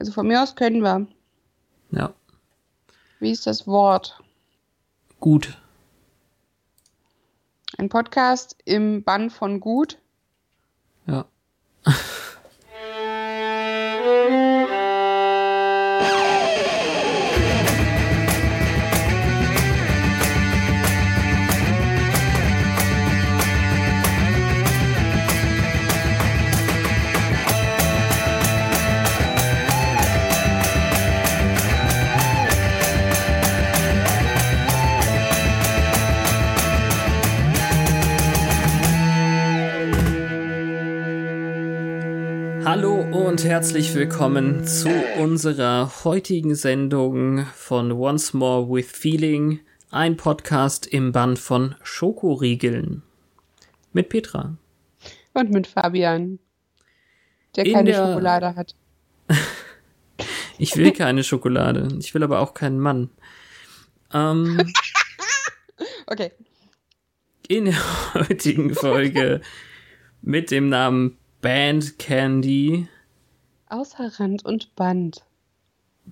Also von mir aus können wir. Ja. Wie ist das Wort? Gut. Ein Podcast im Bann von Gut. Ja. Herzlich willkommen zu unserer heutigen Sendung von Once More with Feeling, ein Podcast im Band von Schokoriegeln. Mit Petra. Und mit Fabian, der In keine der- Schokolade hat. Ich will keine Schokolade, ich will aber auch keinen Mann. Ähm, Okay. in der heutigen Folge mit dem Namen Band Candy Außer Rand und Band.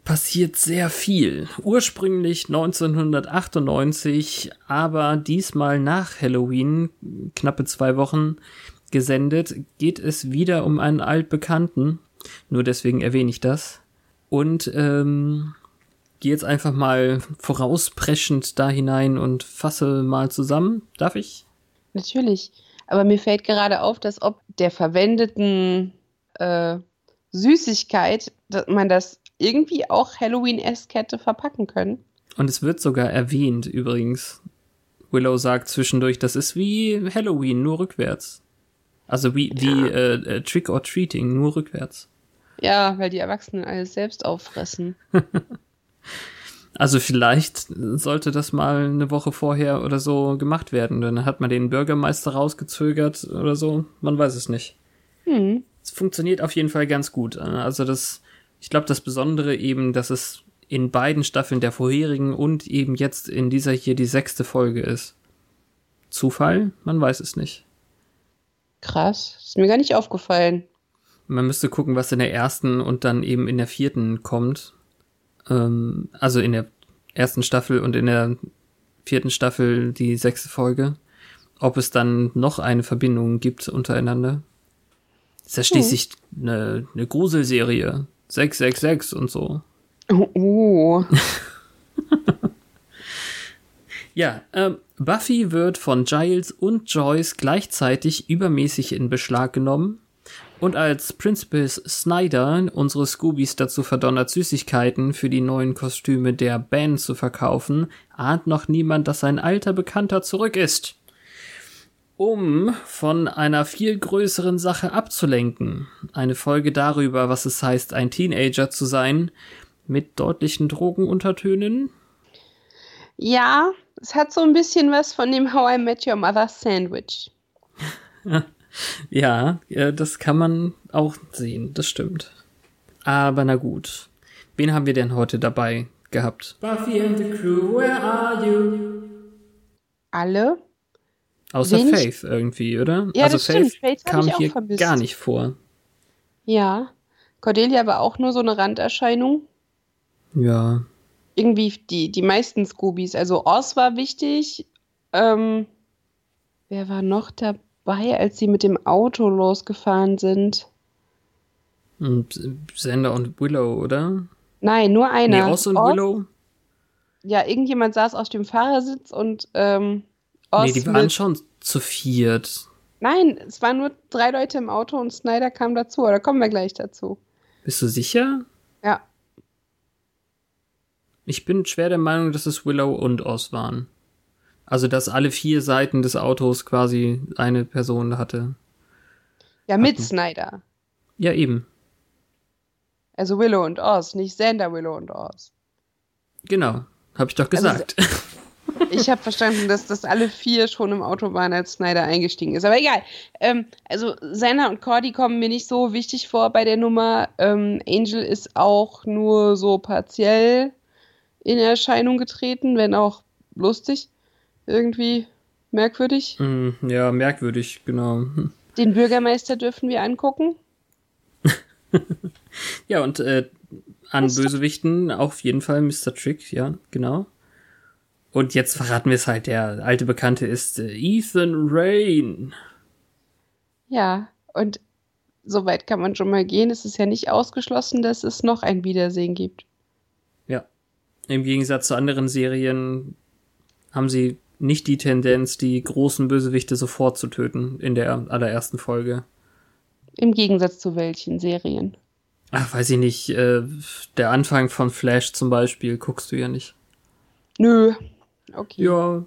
passiert sehr viel. Ursprünglich 1998, aber diesmal nach Halloween, knappe zwei Wochen gesendet, geht es wieder um einen altbekannten. Nur deswegen erwähne ich das. Und ähm, gehe jetzt einfach mal vorauspreschend da hinein und fasse mal zusammen. Darf ich? Natürlich. Aber mir fällt gerade auf, dass ob der verwendeten äh, Süßigkeit, dass man das irgendwie auch Halloween-esque hätte verpacken können. Und es wird sogar erwähnt übrigens. Willow sagt zwischendurch, das ist wie Halloween, nur rückwärts. Also wie, wie äh, äh, Trick or Treating, nur rückwärts. Ja, weil die Erwachsenen alles selbst auffressen. Also vielleicht sollte das mal eine Woche vorher oder so gemacht werden. Dann hat man den Bürgermeister rausgezögert oder so. Man weiß es nicht. Hm. Es funktioniert auf jeden Fall ganz gut. Also das, ich glaube, das Besondere eben, dass es in beiden Staffeln der vorherigen und eben jetzt in dieser hier die sechste Folge ist. Zufall? Man weiß es nicht. Krass. Ist mir gar nicht aufgefallen. Man müsste gucken, was in der ersten und dann eben in der vierten kommt. Ähm, also in der ersten Staffel und in der vierten Staffel die sechste Folge. Ob es dann noch eine Verbindung gibt untereinander. Ist ja schließlich eine, eine Gruselserie. 666 und so. Oh, oh. Ja, ähm, Buffy wird von Giles und Joyce gleichzeitig übermäßig in Beschlag genommen und als Principal Snyder unsere Scoobies dazu verdonnert, Süßigkeiten für die neuen Kostüme der Band zu verkaufen, ahnt noch niemand, dass ein alter Bekannter zurück ist. Um von einer viel größeren Sache abzulenken, eine Folge darüber, was es heißt, ein Teenager zu sein, mit deutlichen Drogenuntertönen, Ja, es hat so ein bisschen was von dem How I Met Your Mother Sandwich. Ja, das kann man auch sehen, das stimmt. Aber na gut. Wen haben wir denn heute dabei gehabt? Buffy and the Crew, where are you? Alle? Außer Wenig- Faith irgendwie, oder? Ja, also. Faith, Faith kam hier vermisst. gar nicht vor. Ja. Cordelia war auch nur so eine Randerscheinung. Ja. Irgendwie die, die meisten Scoobies. Also Oz war wichtig. Ähm, wer war noch dabei, als sie mit dem Auto losgefahren sind? Und Sander und Willow, oder? Nein, nur einer. Nee, Oz und Oz- Willow? Ja, irgendjemand saß auf dem Fahrersitz und ähm, Oz nee, die waren schon zu viert. Nein, es waren nur drei Leute im Auto und Snyder kam dazu. Aber da kommen wir gleich dazu. Bist du sicher? Ja. Ich bin schwer der Meinung, dass es Willow und Oz waren. Also, dass alle vier Seiten des Autos quasi eine Person hatte. Ja, mit Hatten. Snyder. Ja, eben. Also Willow und Oz, nicht Xander, Willow und Oz. Genau. Hab ich doch Also, gesagt. Ich habe verstanden, dass das alle vier schon im Auto waren, als Snyder eingestiegen ist. Aber egal. Ähm, also Senna und Cordy kommen mir nicht so wichtig vor bei der Nummer. Ähm, Angel ist auch nur so partiell in Erscheinung getreten, wenn auch lustig. Irgendwie merkwürdig. Hm, ja, merkwürdig, genau. Den Bürgermeister dürfen wir angucken. ja, und äh, an. Bösewichten auf jeden Fall Mr. Trick, ja, genau. Und jetzt verraten wir es halt, der alte Bekannte ist äh, Ethan Rain. Ja, und soweit kann man schon mal gehen. Es ist ja nicht ausgeschlossen, dass es noch ein Wiedersehen gibt. Ja. Im Gegensatz zu anderen Serien haben sie nicht die Tendenz, die großen Bösewichte sofort zu töten in der allerersten Folge. Im Gegensatz zu welchen Serien? Ach, weiß ich nicht. Äh, der Anfang von Flash zum Beispiel guckst du ja nicht. Nö. Okay. Ja.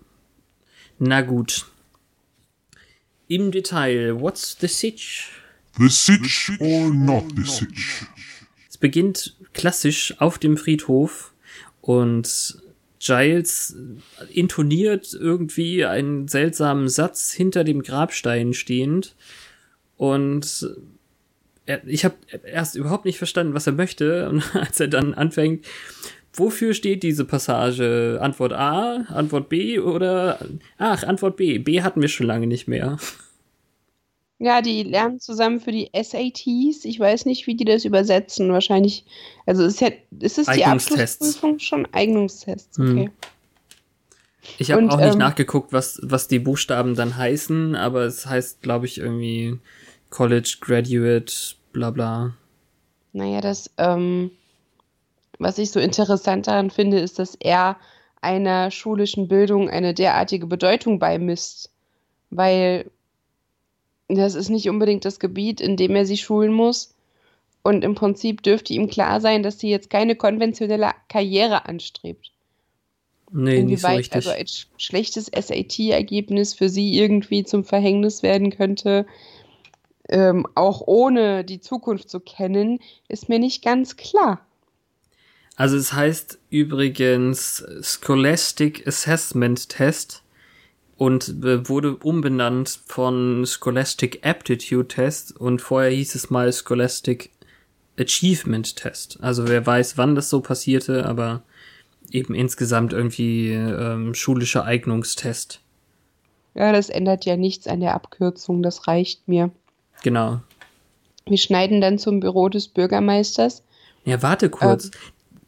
Na gut. Im Detail, what's the sitch? The sitch or not the sitch? Es beginnt klassisch auf dem Friedhof und Giles intoniert irgendwie einen seltsamen Satz hinter dem Grabstein stehend und er, ich habe erst überhaupt nicht verstanden, was er möchte und als er dann anfängt, wofür steht diese Passage? Antwort A, Antwort B oder ach, Antwort B. B hatten wir schon lange nicht mehr. Ja, die lernen zusammen für die SATs. Ich weiß nicht, wie die das übersetzen. Wahrscheinlich, also ist ja, ist es die Abschlussprüfung schon Eignungstests? Okay. Hm. Ich habe auch nicht ähm, nachgeguckt, was, was die Buchstaben dann heißen, aber es heißt, glaube ich, irgendwie College Graduate, bla bla. Naja, das, ähm, was ich so interessant daran finde, ist, dass er einer schulischen Bildung eine derartige Bedeutung beimisst. Weil das ist nicht unbedingt das Gebiet, in dem er sich schulen muss. Und im Prinzip dürfte ihm klar sein, dass sie jetzt keine konventionelle Karriere anstrebt. Nee, Inwieweit nicht so richtig. also ein schlechtes SAT-Ergebnis für sie irgendwie zum Verhängnis werden könnte, ähm, auch ohne die Zukunft zu kennen, ist mir nicht ganz klar. Also es heißt übrigens Scholastic Assessment Test und wurde umbenannt von Scholastic Aptitude Test und vorher hieß es mal Scholastic Achievement Test. Also wer weiß, wann das so passierte, aber eben insgesamt irgendwie ähm, schulischer Eignungstest. Ja, das ändert ja nichts an der Abkürzung, das reicht mir. Genau. Wir schneiden dann zum Büro des Bürgermeisters. Ja, warte kurz. Ähm,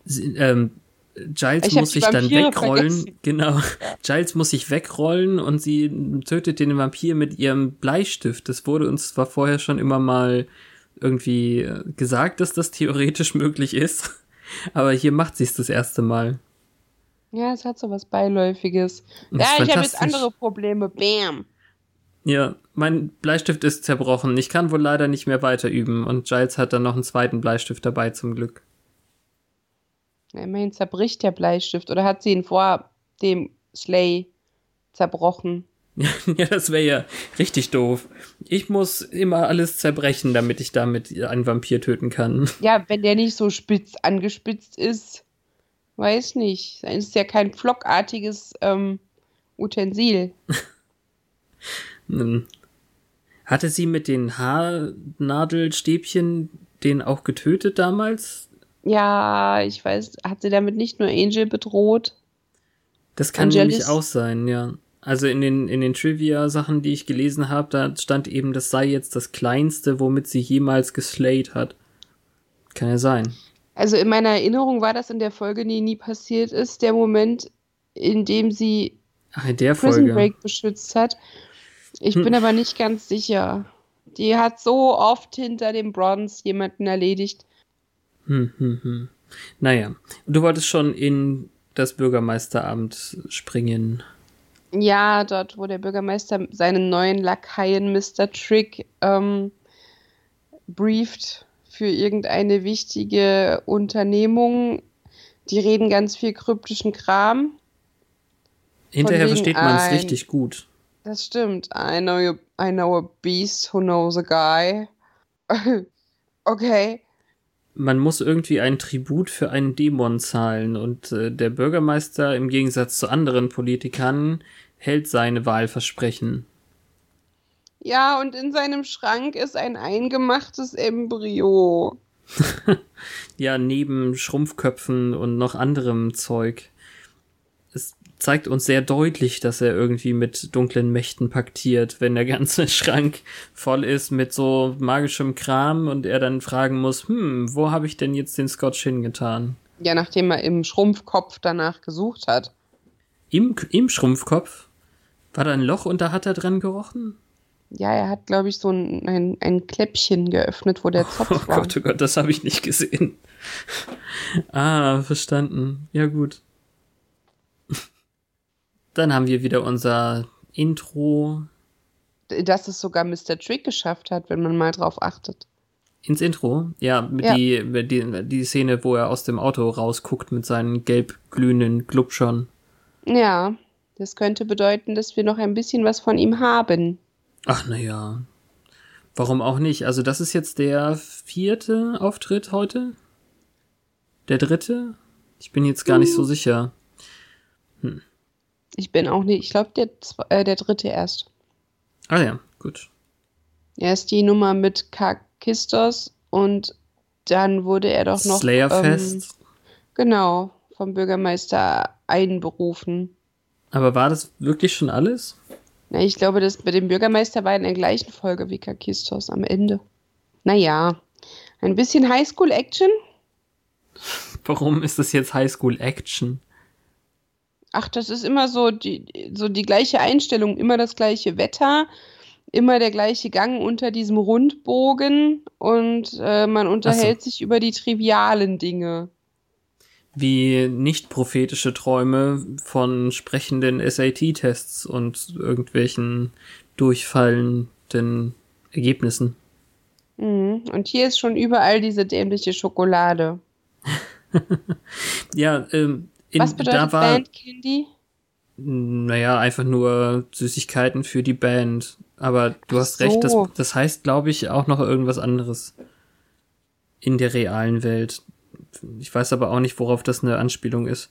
Sie, ähm, Giles ich muss sich dann wegrollen. Vergessen. Genau. Giles muss sich wegrollen und sie tötet den Vampir mit ihrem Bleistift. Das wurde uns zwar vorher schon immer mal irgendwie äh, gesagt, dass das theoretisch möglich ist, aber hier macht sie es das erste Mal. Ja, es hat so was Beiläufiges. ja, ich habe jetzt andere Probleme. Bam. Ja, mein Bleistift ist zerbrochen. Ich kann wohl leider nicht mehr weiter üben und Giles hat dann noch einen zweiten Bleistift dabei zum Glück. Immerhin zerbricht der Bleistift oder hat sie ihn vor dem Slay zerbrochen? ja, das wäre ja richtig doof. Ich muss immer alles zerbrechen, damit ich damit einen Vampir töten kann. Ja, wenn der nicht so spitz angespitzt ist, weiß nicht. Dann ist ja kein flockartiges ähm, Utensil. Hatte sie mit den Haarnadelstäbchen den auch getötet damals? Ja, ich weiß, hat sie damit nicht nur Angel bedroht? Das kann Angelis? nämlich auch sein, ja. Also in den, in den Trivia-Sachen, die ich gelesen habe, da stand eben, das sei jetzt das kleinste, womit sie jemals geslayed hat. Kann ja sein. Also in meiner Erinnerung war das in der Folge, die nie passiert ist, der Moment, in dem sie Ach, in der Prison Folge. Break beschützt hat. Ich hm. bin aber nicht ganz sicher. Die hat so oft hinter dem Bronze jemanden erledigt. Hm, hm, hm. Naja, du wolltest schon in das Bürgermeisteramt springen. Ja, dort, wo der Bürgermeister seinen neuen Lakaien Mr. Trick ähm, brieft für irgendeine wichtige Unternehmung. Die reden ganz viel kryptischen Kram. Hinterher versteht man es richtig gut. Das stimmt. I know, you, I know a beast who knows a guy. okay man muss irgendwie ein Tribut für einen Dämon zahlen und äh, der Bürgermeister im Gegensatz zu anderen Politikern hält seine Wahlversprechen. Ja, und in seinem Schrank ist ein eingemachtes Embryo. ja, neben Schrumpfköpfen und noch anderem Zeug. Zeigt uns sehr deutlich, dass er irgendwie mit dunklen Mächten paktiert, wenn der ganze Schrank voll ist mit so magischem Kram und er dann fragen muss, hm, wo habe ich denn jetzt den Scotch hingetan? Ja, nachdem er im Schrumpfkopf danach gesucht hat. Im, im Schrumpfkopf? War da ein Loch und da hat er dran gerochen? Ja, er hat, glaube ich, so ein, ein, ein Kläppchen geöffnet, wo der Zopf Oh war. Gott, oh Gott, das habe ich nicht gesehen. ah, verstanden. Ja, gut. Dann haben wir wieder unser Intro Dass es sogar Mr. Trick geschafft hat, wenn man mal drauf achtet. ins Intro. Ja, mit Ja. Die, die, die Szene, wo er aus dem Auto rausguckt mit seinen gelb glühenden Glubschern. Ja, das könnte bedeuten, dass wir noch ein bisschen was von ihm haben. Ach, naja. Warum auch nicht? Also, das ist jetzt der vierte Auftritt heute? Der dritte? Ich bin jetzt gar nicht so sicher. Ich bin auch nicht, ich glaube, der, äh, der dritte erst. Ah ja, gut. Erst die Nummer mit Kakistos und dann wurde er doch noch. Slayerfest. Ähm, genau, vom Bürgermeister einberufen. Aber war das wirklich schon alles? Na, ich glaube, das mit dem Bürgermeister war in der gleichen Folge wie Kakistos am Ende. Naja, ein bisschen Highschool-Action. Warum ist das jetzt Highschool Action? Ach, das ist immer so die, so die gleiche Einstellung, immer das gleiche Wetter, immer der gleiche Gang unter diesem Rundbogen und äh, man unterhält sich über die trivialen Dinge. Wie nicht prophetische Träume von sprechenden SAT-Tests und irgendwelchen durchfallenden Ergebnissen. Mhm. Und hier ist schon überall diese dämliche Schokolade. Ja, ähm, in, Was bedeutet da war, Band Candy? naja, einfach nur Süßigkeiten für die Band. Aber du hast recht, das, so. das heißt, glaube ich, auch noch irgendwas anderes in der realen Welt. Ich weiß aber auch nicht, worauf das eine Anspielung ist.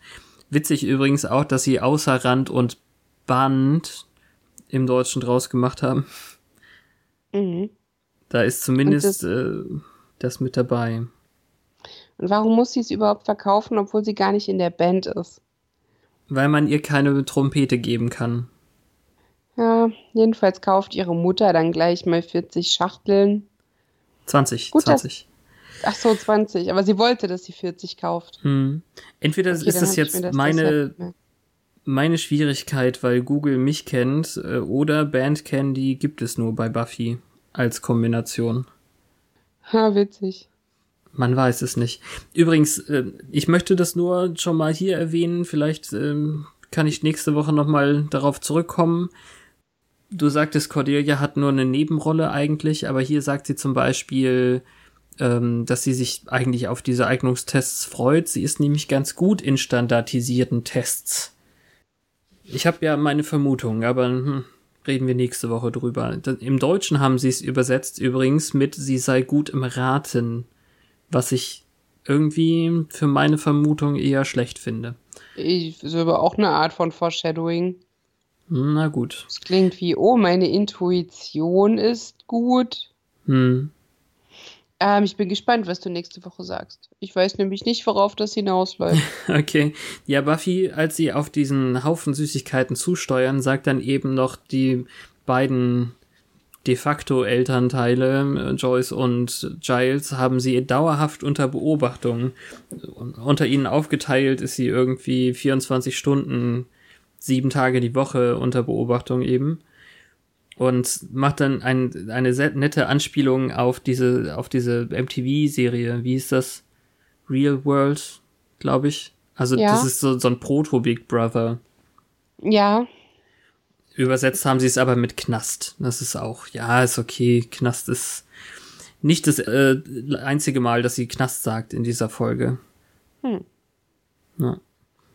Witzig übrigens auch, dass sie außer Rand und Band im Deutschen draus gemacht haben. Mhm. Da ist zumindest das- äh, das mit dabei. Und warum muss sie es überhaupt verkaufen, obwohl sie gar nicht in der Band ist? Weil man ihr keine Trompete geben kann. Ja, jedenfalls kauft ihre Mutter dann gleich mal 40 Schachteln. 20, Gut, dass- 20. Ach so, 20. Aber sie wollte, dass sie 40 kauft. Hm. Entweder Okay, ist das jetzt das meine, meine Schwierigkeit, weil Google mich kennt, äh, oder Band Candy gibt es nur bei Buffy als Kombination. Ha, witzig. Man weiß es nicht. Übrigens, äh, ich möchte das nur schon mal hier erwähnen. Vielleicht ähm, kann ich nächste Woche noch mal darauf zurückkommen. Du sagtest, Cordelia hat nur eine Nebenrolle eigentlich, aber hier sagt sie zum Beispiel, ähm, dass sie sich eigentlich auf diese Eignungstests freut. Sie ist nämlich ganz gut in standardisierten Tests. Ich habe ja meine Vermutung, aber hm, reden wir nächste Woche drüber. Im Deutschen haben sie es übersetzt übrigens mit sie sei gut im Raten, was ich irgendwie für meine Vermutung eher schlecht finde. Ich, ist aber auch eine Art von Foreshadowing. Na gut. Es klingt wie, oh, meine Intuition ist gut. Hm. Ähm, ich bin gespannt, was du nächste Woche sagst. Ich weiß nämlich nicht, worauf das hinausläuft. Okay. Ja, Buffy, als sie auf diesen Haufen Süßigkeiten zusteuern, sagt dann eben noch die beiden de facto Elternteile, äh, Joyce und Giles, haben sie dauerhaft unter Beobachtung. Unter ihnen aufgeteilt ist sie irgendwie 24 Stunden, sieben Tage die Woche unter Beobachtung eben. Und macht dann ein, eine sehr nette Anspielung auf diese, auf diese MTV-Serie. Wie ist das? Real World, glaube ich. Also Ja. das ist so, so ein Proto-Big Brother. ja, Übersetzt haben sie es aber mit Knast. Das ist auch, ja, ist okay. Knast ist nicht das äh, einzige Mal, dass sie Knast sagt in dieser Folge. Hm. Ja.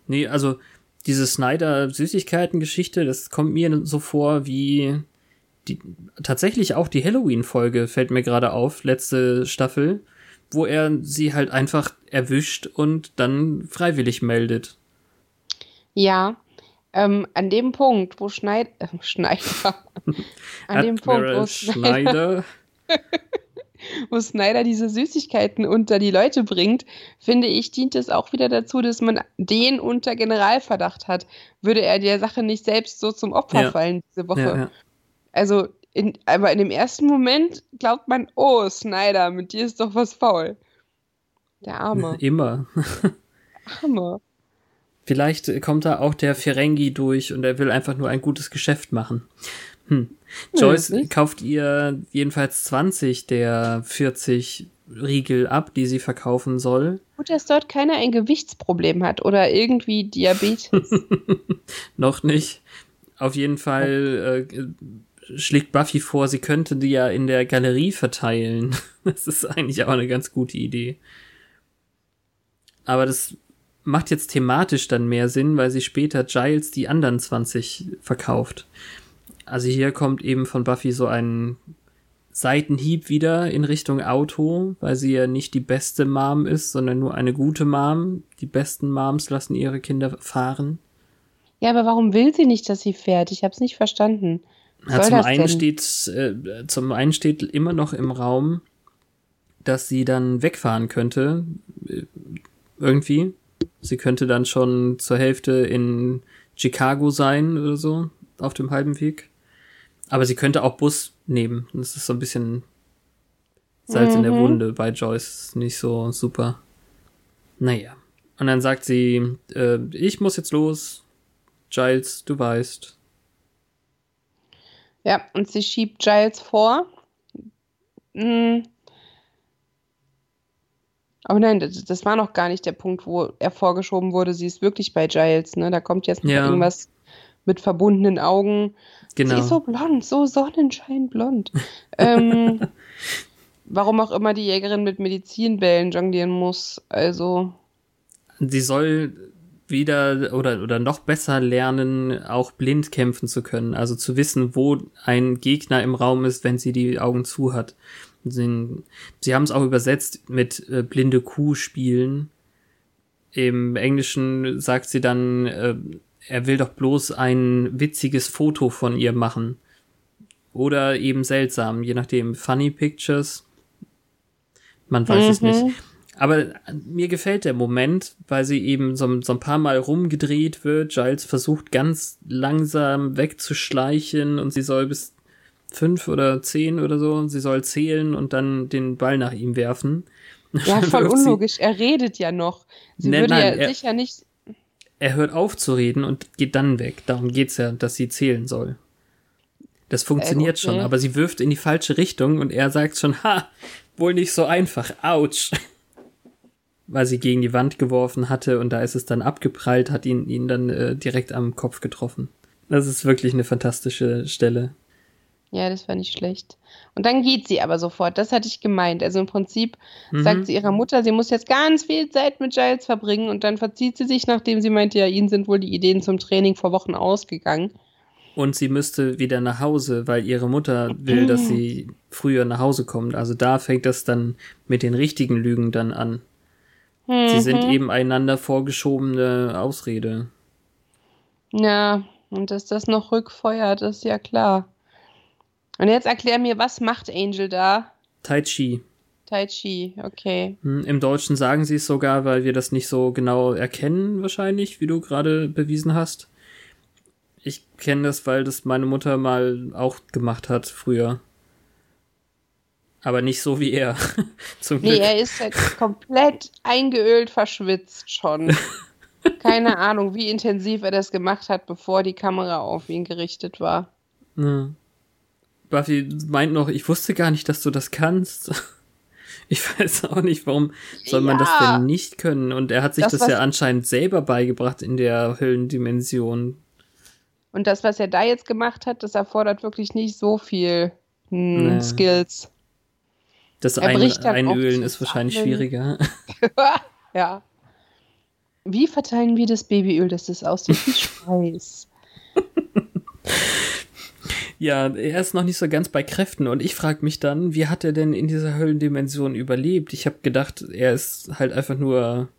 Nee, also diese Snyder-Süßigkeiten-Geschichte, das kommt mir so vor wie die, tatsächlich auch die Halloween-Folge, fällt mir gerade auf, letzte Staffel, wo er sie halt einfach erwischt und dann freiwillig meldet. ja. Ähm, an dem Punkt, wo Schneid äh, Schneider. an dem Punkt, wo Schneider, Schneider. wo Snyder diese Süßigkeiten unter die Leute bringt, finde ich, dient es auch wieder dazu, dass man den unter Generalverdacht hat. Würde er der Sache nicht selbst so zum Opfer Ja. fallen diese Woche. Ja, ja. Also, in, aber in dem ersten Moment glaubt man, oh, Snyder, mit dir ist doch was faul. Der Arme. Immer. Arme. Vielleicht kommt da auch der Ferengi durch und er will einfach nur ein gutes Geschäft machen. Hm. Joyce Möglich. kauft ihr jedenfalls 20 der 40 Riegel ab, die sie verkaufen soll. Gut, dass dort keiner ein Gewichtsproblem hat oder irgendwie Diabetes. Noch nicht. Auf jeden Fall äh, schlägt Buffy vor, sie könnte die ja in der Galerie verteilen. Das ist eigentlich auch eine ganz gute Idee. Aber das macht jetzt thematisch dann mehr Sinn, weil sie später Giles die anderen 20 verkauft. Also hier kommt eben von Buffy so ein Seitenhieb wieder in Richtung Auto, weil sie ja nicht die beste Mom ist, sondern nur eine gute Mom. Die besten Moms lassen ihre Kinder fahren. ja, aber warum will sie nicht, dass sie fährt? Ich habe es nicht verstanden. Ja, zum einen steht, äh, zum einen steht immer noch im Raum, dass sie dann wegfahren könnte, äh, irgendwie. Sie könnte dann schon zur Hälfte in Chicago sein oder so, auf dem halben Weg. Aber sie könnte auch Bus nehmen. Das ist so ein bisschen Salz in der Mhm. Wunde bei Joyce. Nicht so super. Naja. Und dann sagt sie, äh, ich muss jetzt los. Giles, du weißt. Ja, und sie schiebt Giles vor. Hm. Aber nein, das, das war noch gar nicht der Punkt, wo er vorgeschoben wurde. Sie ist wirklich bei Giles, ne? Da kommt jetzt noch Ja. irgendwas mit verbundenen Augen. Genau. Sie ist so blond, so sonnenscheinblond. ähm, warum auch immer die Jägerin mit Medizinbällen jonglieren muss. Also, sie soll wieder oder, oder noch besser lernen, auch blind kämpfen zu können. Also zu wissen, wo ein Gegner im Raum ist, wenn sie die Augen zu hat. Sie, sie haben es auch übersetzt mit äh, blinde Kuh spielen. Im Englischen sagt sie dann, äh, er will doch bloß ein witziges Foto von ihr machen. Oder eben seltsam, je nachdem. Funny Pictures. Man weiß es Mhm. nicht. Aber mir gefällt der Moment, weil sie eben so, so ein paar Mal rumgedreht wird. Giles versucht ganz langsam wegzuschleichen und sie soll bis fünf oder zehn oder so, sie soll zählen und dann den Ball nach ihm werfen. ja, voll unlogisch. Er redet ja noch. Sie Nein, würde nein, ja er- sicher nicht. Er hört auf zu reden und geht dann weg. Darum geht's ja, dass sie zählen soll. Das funktioniert okay. schon, aber sie wirft in die falsche Richtung und er sagt schon, ha, wohl nicht so einfach, ouch. Weil sie gegen die Wand geworfen hatte und da ist es dann abgeprallt, hat ihn, ihn dann äh, direkt am Kopf getroffen. Das ist wirklich eine fantastische Stelle. Ja, das war nicht schlecht. Und dann geht sie aber sofort. Das hatte ich gemeint. Also im Prinzip Mhm. sagt sie ihrer Mutter, sie muss jetzt ganz viel Zeit mit Giles verbringen und dann verzieht sie sich, nachdem sie meinte, ja, ihnen sind wohl die Ideen zum Training vor Wochen ausgegangen. Und sie müsste wieder nach Hause, weil ihre Mutter will, dass sie früher nach Hause kommt. Also da fängt das dann mit den richtigen Lügen dann an. Sie sind Mhm. eben einander vorgeschobene Ausrede. Ja, und dass das noch rückfeuert, ist ja klar. Und jetzt erklär mir, was macht Angel da? Tai Chi. Tai Chi, okay. Hm, Im Deutschen sagen sie es sogar, weil wir das nicht so genau erkennen, wahrscheinlich, wie du gerade bewiesen hast. Ich kenne das, weil das meine Mutter mal auch gemacht hat früher. Aber nicht so wie er. Zum Nee, Glück. er ist jetzt komplett eingeölt, verschwitzt schon. Keine Ahnung, wie intensiv er das gemacht hat, bevor die Kamera auf ihn gerichtet war. Ja. Buffy meint noch, ich wusste gar nicht, dass du das kannst. Ich weiß auch nicht, warum soll man das Ja. denn nicht können? Und er hat sich Das, das, ja anscheinend selber beigebracht in der Höllendimension. Und das, was er da jetzt gemacht hat, das erfordert wirklich nicht so viel hm, Nee. Skills. Das Ein Einölen ist wahrscheinlich zusammen. schwieriger. ja. Wie verteilen wir das Babyöl, dass es aussieht wie Schweiß? Ja, er ist noch nicht so ganz bei Kräften und ich frage mich dann, wie hat er denn in dieser Höllendimension überlebt? Ich habe gedacht, er ist halt einfach nur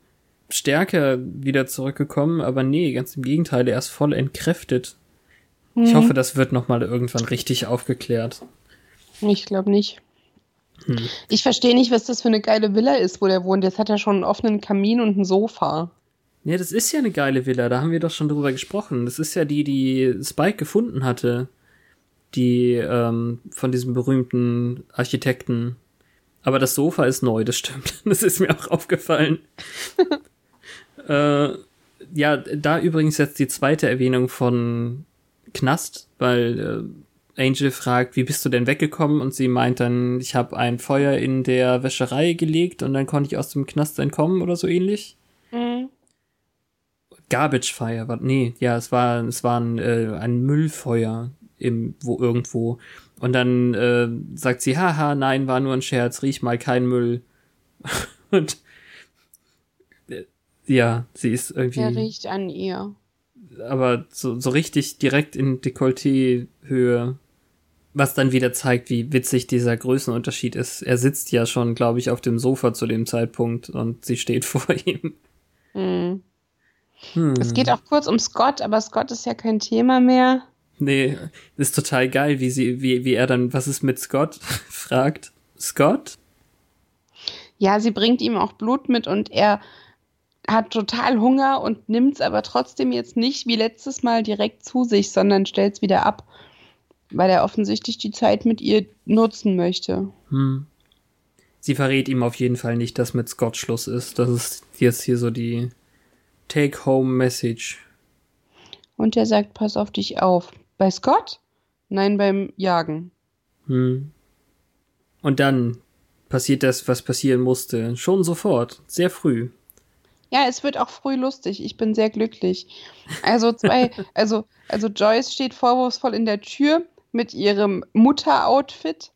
stärker wieder zurückgekommen, aber nee, ganz im Gegenteil, er ist voll entkräftet. Ich Hm, hoffe, das wird noch mal irgendwann richtig aufgeklärt. Ich glaube nicht. Hm. Ich verstehe nicht, was das für eine geile Villa ist, wo der wohnt. Jetzt hat er schon einen offenen Kamin und ein Sofa. Ja, das ist ja eine geile Villa, da haben wir doch schon drüber gesprochen. Das ist ja die, die Spike gefunden hatte. Die ähm, von diesem berühmten Architekten. Aber das Sofa ist neu, das stimmt. Das ist mir auch aufgefallen. äh, ja, da übrigens jetzt die zweite Erwähnung von Knast, weil äh, Angel fragt, wie bist du denn weggekommen? Und sie meint dann, ich habe ein Feuer in der Wäscherei gelegt und dann konnte ich aus dem Knast entkommen oder so ähnlich. Mhm. Garbage Fire, war, nee, ja, es war, es war ein, äh, ein Müllfeuer im, wo irgendwo. Und dann äh, sagt sie, haha, nein, war nur ein Scherz, riech mal kein Müll. und äh, ja, sie ist irgendwie. Er riecht an ihr. Aber so, so richtig direkt in Dekolleté-Höhe. Was dann wieder zeigt, wie witzig dieser Größenunterschied ist. Er sitzt ja schon, glaube ich, auf dem Sofa zu dem Zeitpunkt und sie steht vor ihm. Hm. Hm. Es geht auch kurz um Scott, aber Scott ist ja kein Thema mehr. Nee, ist total geil, wie sie, wie, wie er dann, was ist mit Scott? fragt. Scott? Ja, sie bringt ihm auch Blut mit und er hat total Hunger und nimmt es aber trotzdem jetzt nicht wie letztes Mal direkt zu sich, sondern stellt es wieder ab, weil er offensichtlich die Zeit mit ihr nutzen möchte. Hm. Sie verrät ihm auf jeden Fall nicht, dass mit Scott Schluss ist. Das ist jetzt hier so die Take-Home-Message. Und er sagt, pass auf dich auf. Bei Scott? Nein, beim Jagen. Hm. Und dann passiert das, was passieren musste. Schon sofort. Sehr früh. Ja, es wird auch früh lustig. Ich bin sehr glücklich. Also zwei, also, also Joyce steht vorwurfsvoll in der Tür mit ihrem Mutter-Outfit,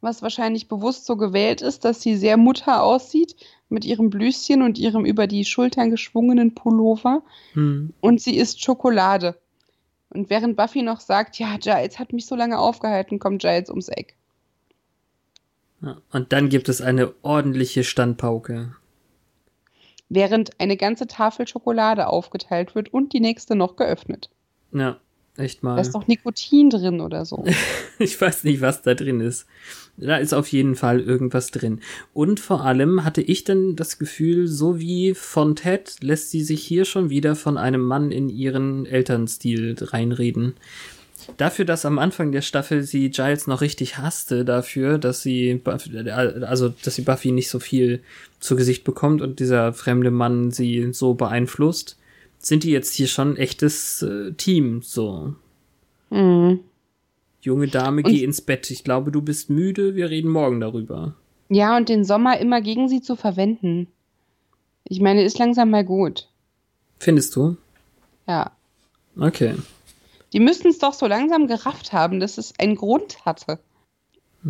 was wahrscheinlich bewusst so gewählt ist, dass sie sehr Mutter aussieht, mit ihrem Blüschen und ihrem über die Schultern geschwungenen Pullover. Hm. Und sie isst Schokolade. Und während Buffy noch sagt, ja, Giles hat mich so lange aufgehalten, kommt Giles ums Eck. Und dann gibt es eine ordentliche Standpauke. Während eine ganze Tafel Schokolade aufgeteilt wird und die nächste noch geöffnet. Ja, echt mal. Da ist doch Nikotin drin oder so. ich weiß nicht, was da drin ist. Da ist auf jeden Fall irgendwas drin. Und vor allem hatte ich dann das Gefühl, so wie von Ted lässt sie sich hier schon wieder von einem Mann in ihren Elternstil reinreden. Dafür, dass am Anfang der Staffel sie Giles noch richtig hasste, dafür, dass sie, also, dass sie Buffy nicht so viel zu Gesicht bekommt und dieser fremde Mann sie so beeinflusst, sind die jetzt hier schon ein echtes äh, Team, so. Mhm. Junge Dame, und, geh ins Bett. Ich glaube, du bist müde. Wir reden morgen darüber. Ja, und den Sommer immer gegen sie zu verwenden. Ich meine, ist langsam mal gut. Findest du? Ja. Okay. Die müssten es doch so langsam gerafft haben, dass es einen Grund hatte.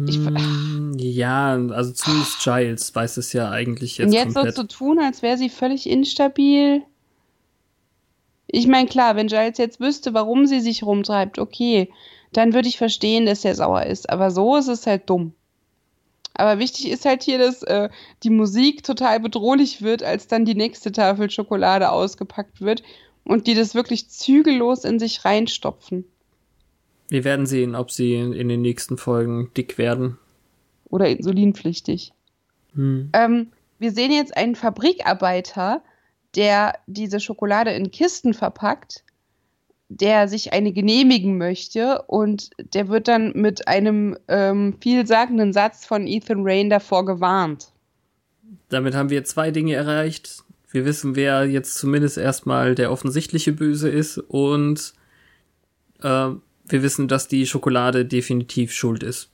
Ich, mm, ja, also zumindest Giles weiß es ja eigentlich jetzt. Und jetzt komplett. so zu tun, als wäre sie völlig instabil. Ich meine, klar, wenn Giles jetzt wüsste, warum sie sich rumtreibt, okay dann würde ich verstehen, dass er sauer ist. Aber so ist es halt dumm. Aber wichtig ist halt hier, dass äh, die Musik total bedrohlich wird, als dann die nächste Tafel Schokolade ausgepackt wird und die das wirklich zügellos in sich reinstopfen. Wir werden sehen, ob sie in den nächsten Folgen dick werden. Oder insulinpflichtig. Hm. Ähm, wir sehen jetzt einen Fabrikarbeiter, der diese Schokolade in Kisten verpackt der sich eine genehmigen möchte und der wird dann mit einem ähm, vielsagenden Satz von Ethan Rain davor gewarnt. Damit haben wir zwei Dinge erreicht. Wir wissen, wer jetzt zumindest erstmal der offensichtliche Böse ist und äh, wir wissen, dass die Schokolade definitiv schuld ist.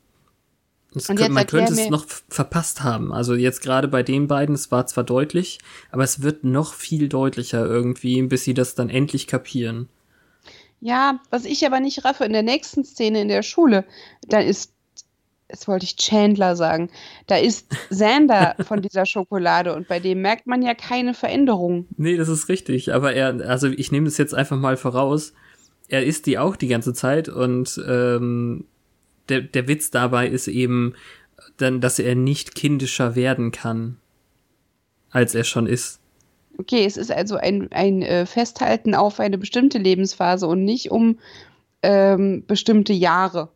Könnte, man könnte es noch verpasst haben. Also jetzt gerade bei den beiden, es war zwar deutlich, aber es wird noch viel deutlicher irgendwie, bis sie das dann endlich kapieren. Ja, was ich aber nicht raffe, in der nächsten Szene in der Schule, da ist, jetzt wollte ich Chandler sagen, da ist Sander von dieser Schokolade und bei dem merkt man ja keine Veränderung. Nee, das ist richtig, aber er, also ich nehme das jetzt einfach mal voraus, er isst die auch die ganze Zeit und ähm, der, der Witz dabei ist eben dann, dass er nicht kindischer werden kann, als er schon ist. Okay, es ist also ein, ein äh, Festhalten auf eine bestimmte Lebensphase und nicht um ähm, bestimmte Jahre.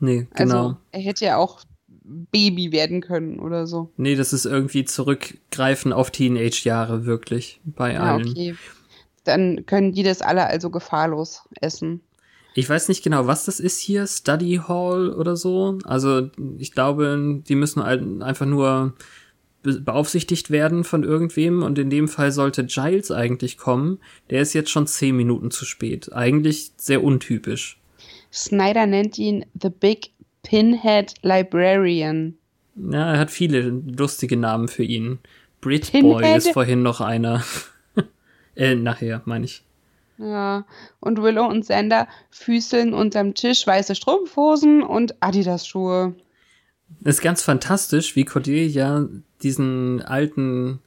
Nee, genau. Also er hätte ja auch Baby werden können oder so. Nee, das ist irgendwie zurückgreifen auf Teenage-Jahre, wirklich, bei Ah, allen. okay. Dann können die das alle also gefahrlos essen. Ich weiß nicht genau, was das ist hier, Study Hall oder so. Also ich glaube, die müssen halt einfach nur be- beaufsichtigt werden von irgendwem und in dem Fall sollte Giles eigentlich kommen. Der ist jetzt schon zehn Minuten zu spät. Eigentlich sehr untypisch. Snyder nennt ihn The Big Pinhead Librarian. Ja, er hat viele lustige Namen für ihn. Britboy Pinhead? ist vorhin noch einer. äh, nachher, meine ich. Ja, und Willow und Sander füßeln unterm Tisch weiße Strumpfhosen und Adidas-Schuhe. Es ist ganz fantastisch, wie Cordelia diesen alten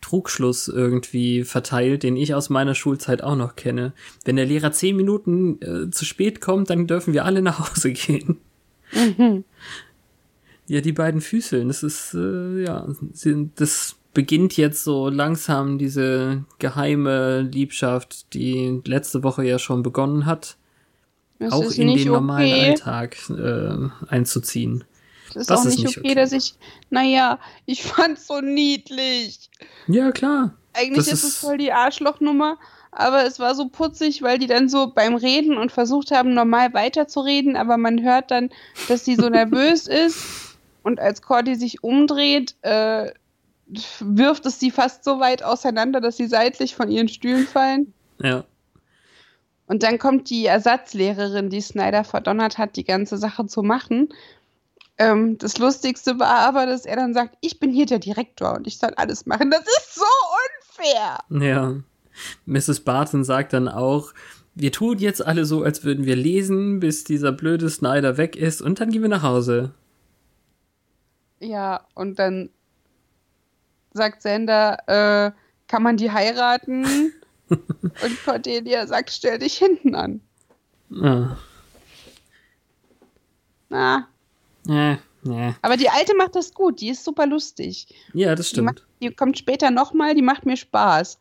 Trugschluss irgendwie verteilt, den ich aus meiner Schulzeit auch noch kenne. Wenn der Lehrer zehn Minuten äh, zu spät kommt, dann dürfen wir alle nach Hause gehen. Ja, die beiden Füßeln, das ist, äh, ja, sie- das beginnt jetzt so langsam diese geheime Liebschaft, die letzte Woche ja schon begonnen hat, Das auch in den normalen okay. Alltag äh, einzuziehen. Das ist Das auch ist nicht, nicht okay, okay. dass ich. Naja, ich fand's so niedlich. Ja, klar. Eigentlich Das ist es voll die Arschlochnummer, aber es war so putzig, weil die dann so beim Reden und versucht haben, normal weiterzureden, aber man hört dann, dass sie so nervös ist und als Cordy sich umdreht, äh, wirft es sie fast so weit auseinander, dass sie seitlich von ihren Stühlen fallen. Ja. Und dann kommt die Ersatzlehrerin, die Snyder verdonnert hat, die ganze Sache zu machen. Ähm, das Lustigste war aber, dass er dann sagt, ich bin hier der Direktor und ich soll alles machen. Das ist so unfair. Ja. Mrs. Barton sagt dann auch, wir tun jetzt alle so, als würden wir lesen, bis dieser blöde Snyder weg ist und dann gehen wir nach Hause. Ja, und dann sagt Sander, äh, kann man die heiraten? und Cordelia sagt, stell dich hinten an. Ah. Na, Äh, nee. aber die Alte macht das gut, die ist super lustig. Ja, das Die, macht, stimmt. die kommt später nochmal, die macht mir Spaß.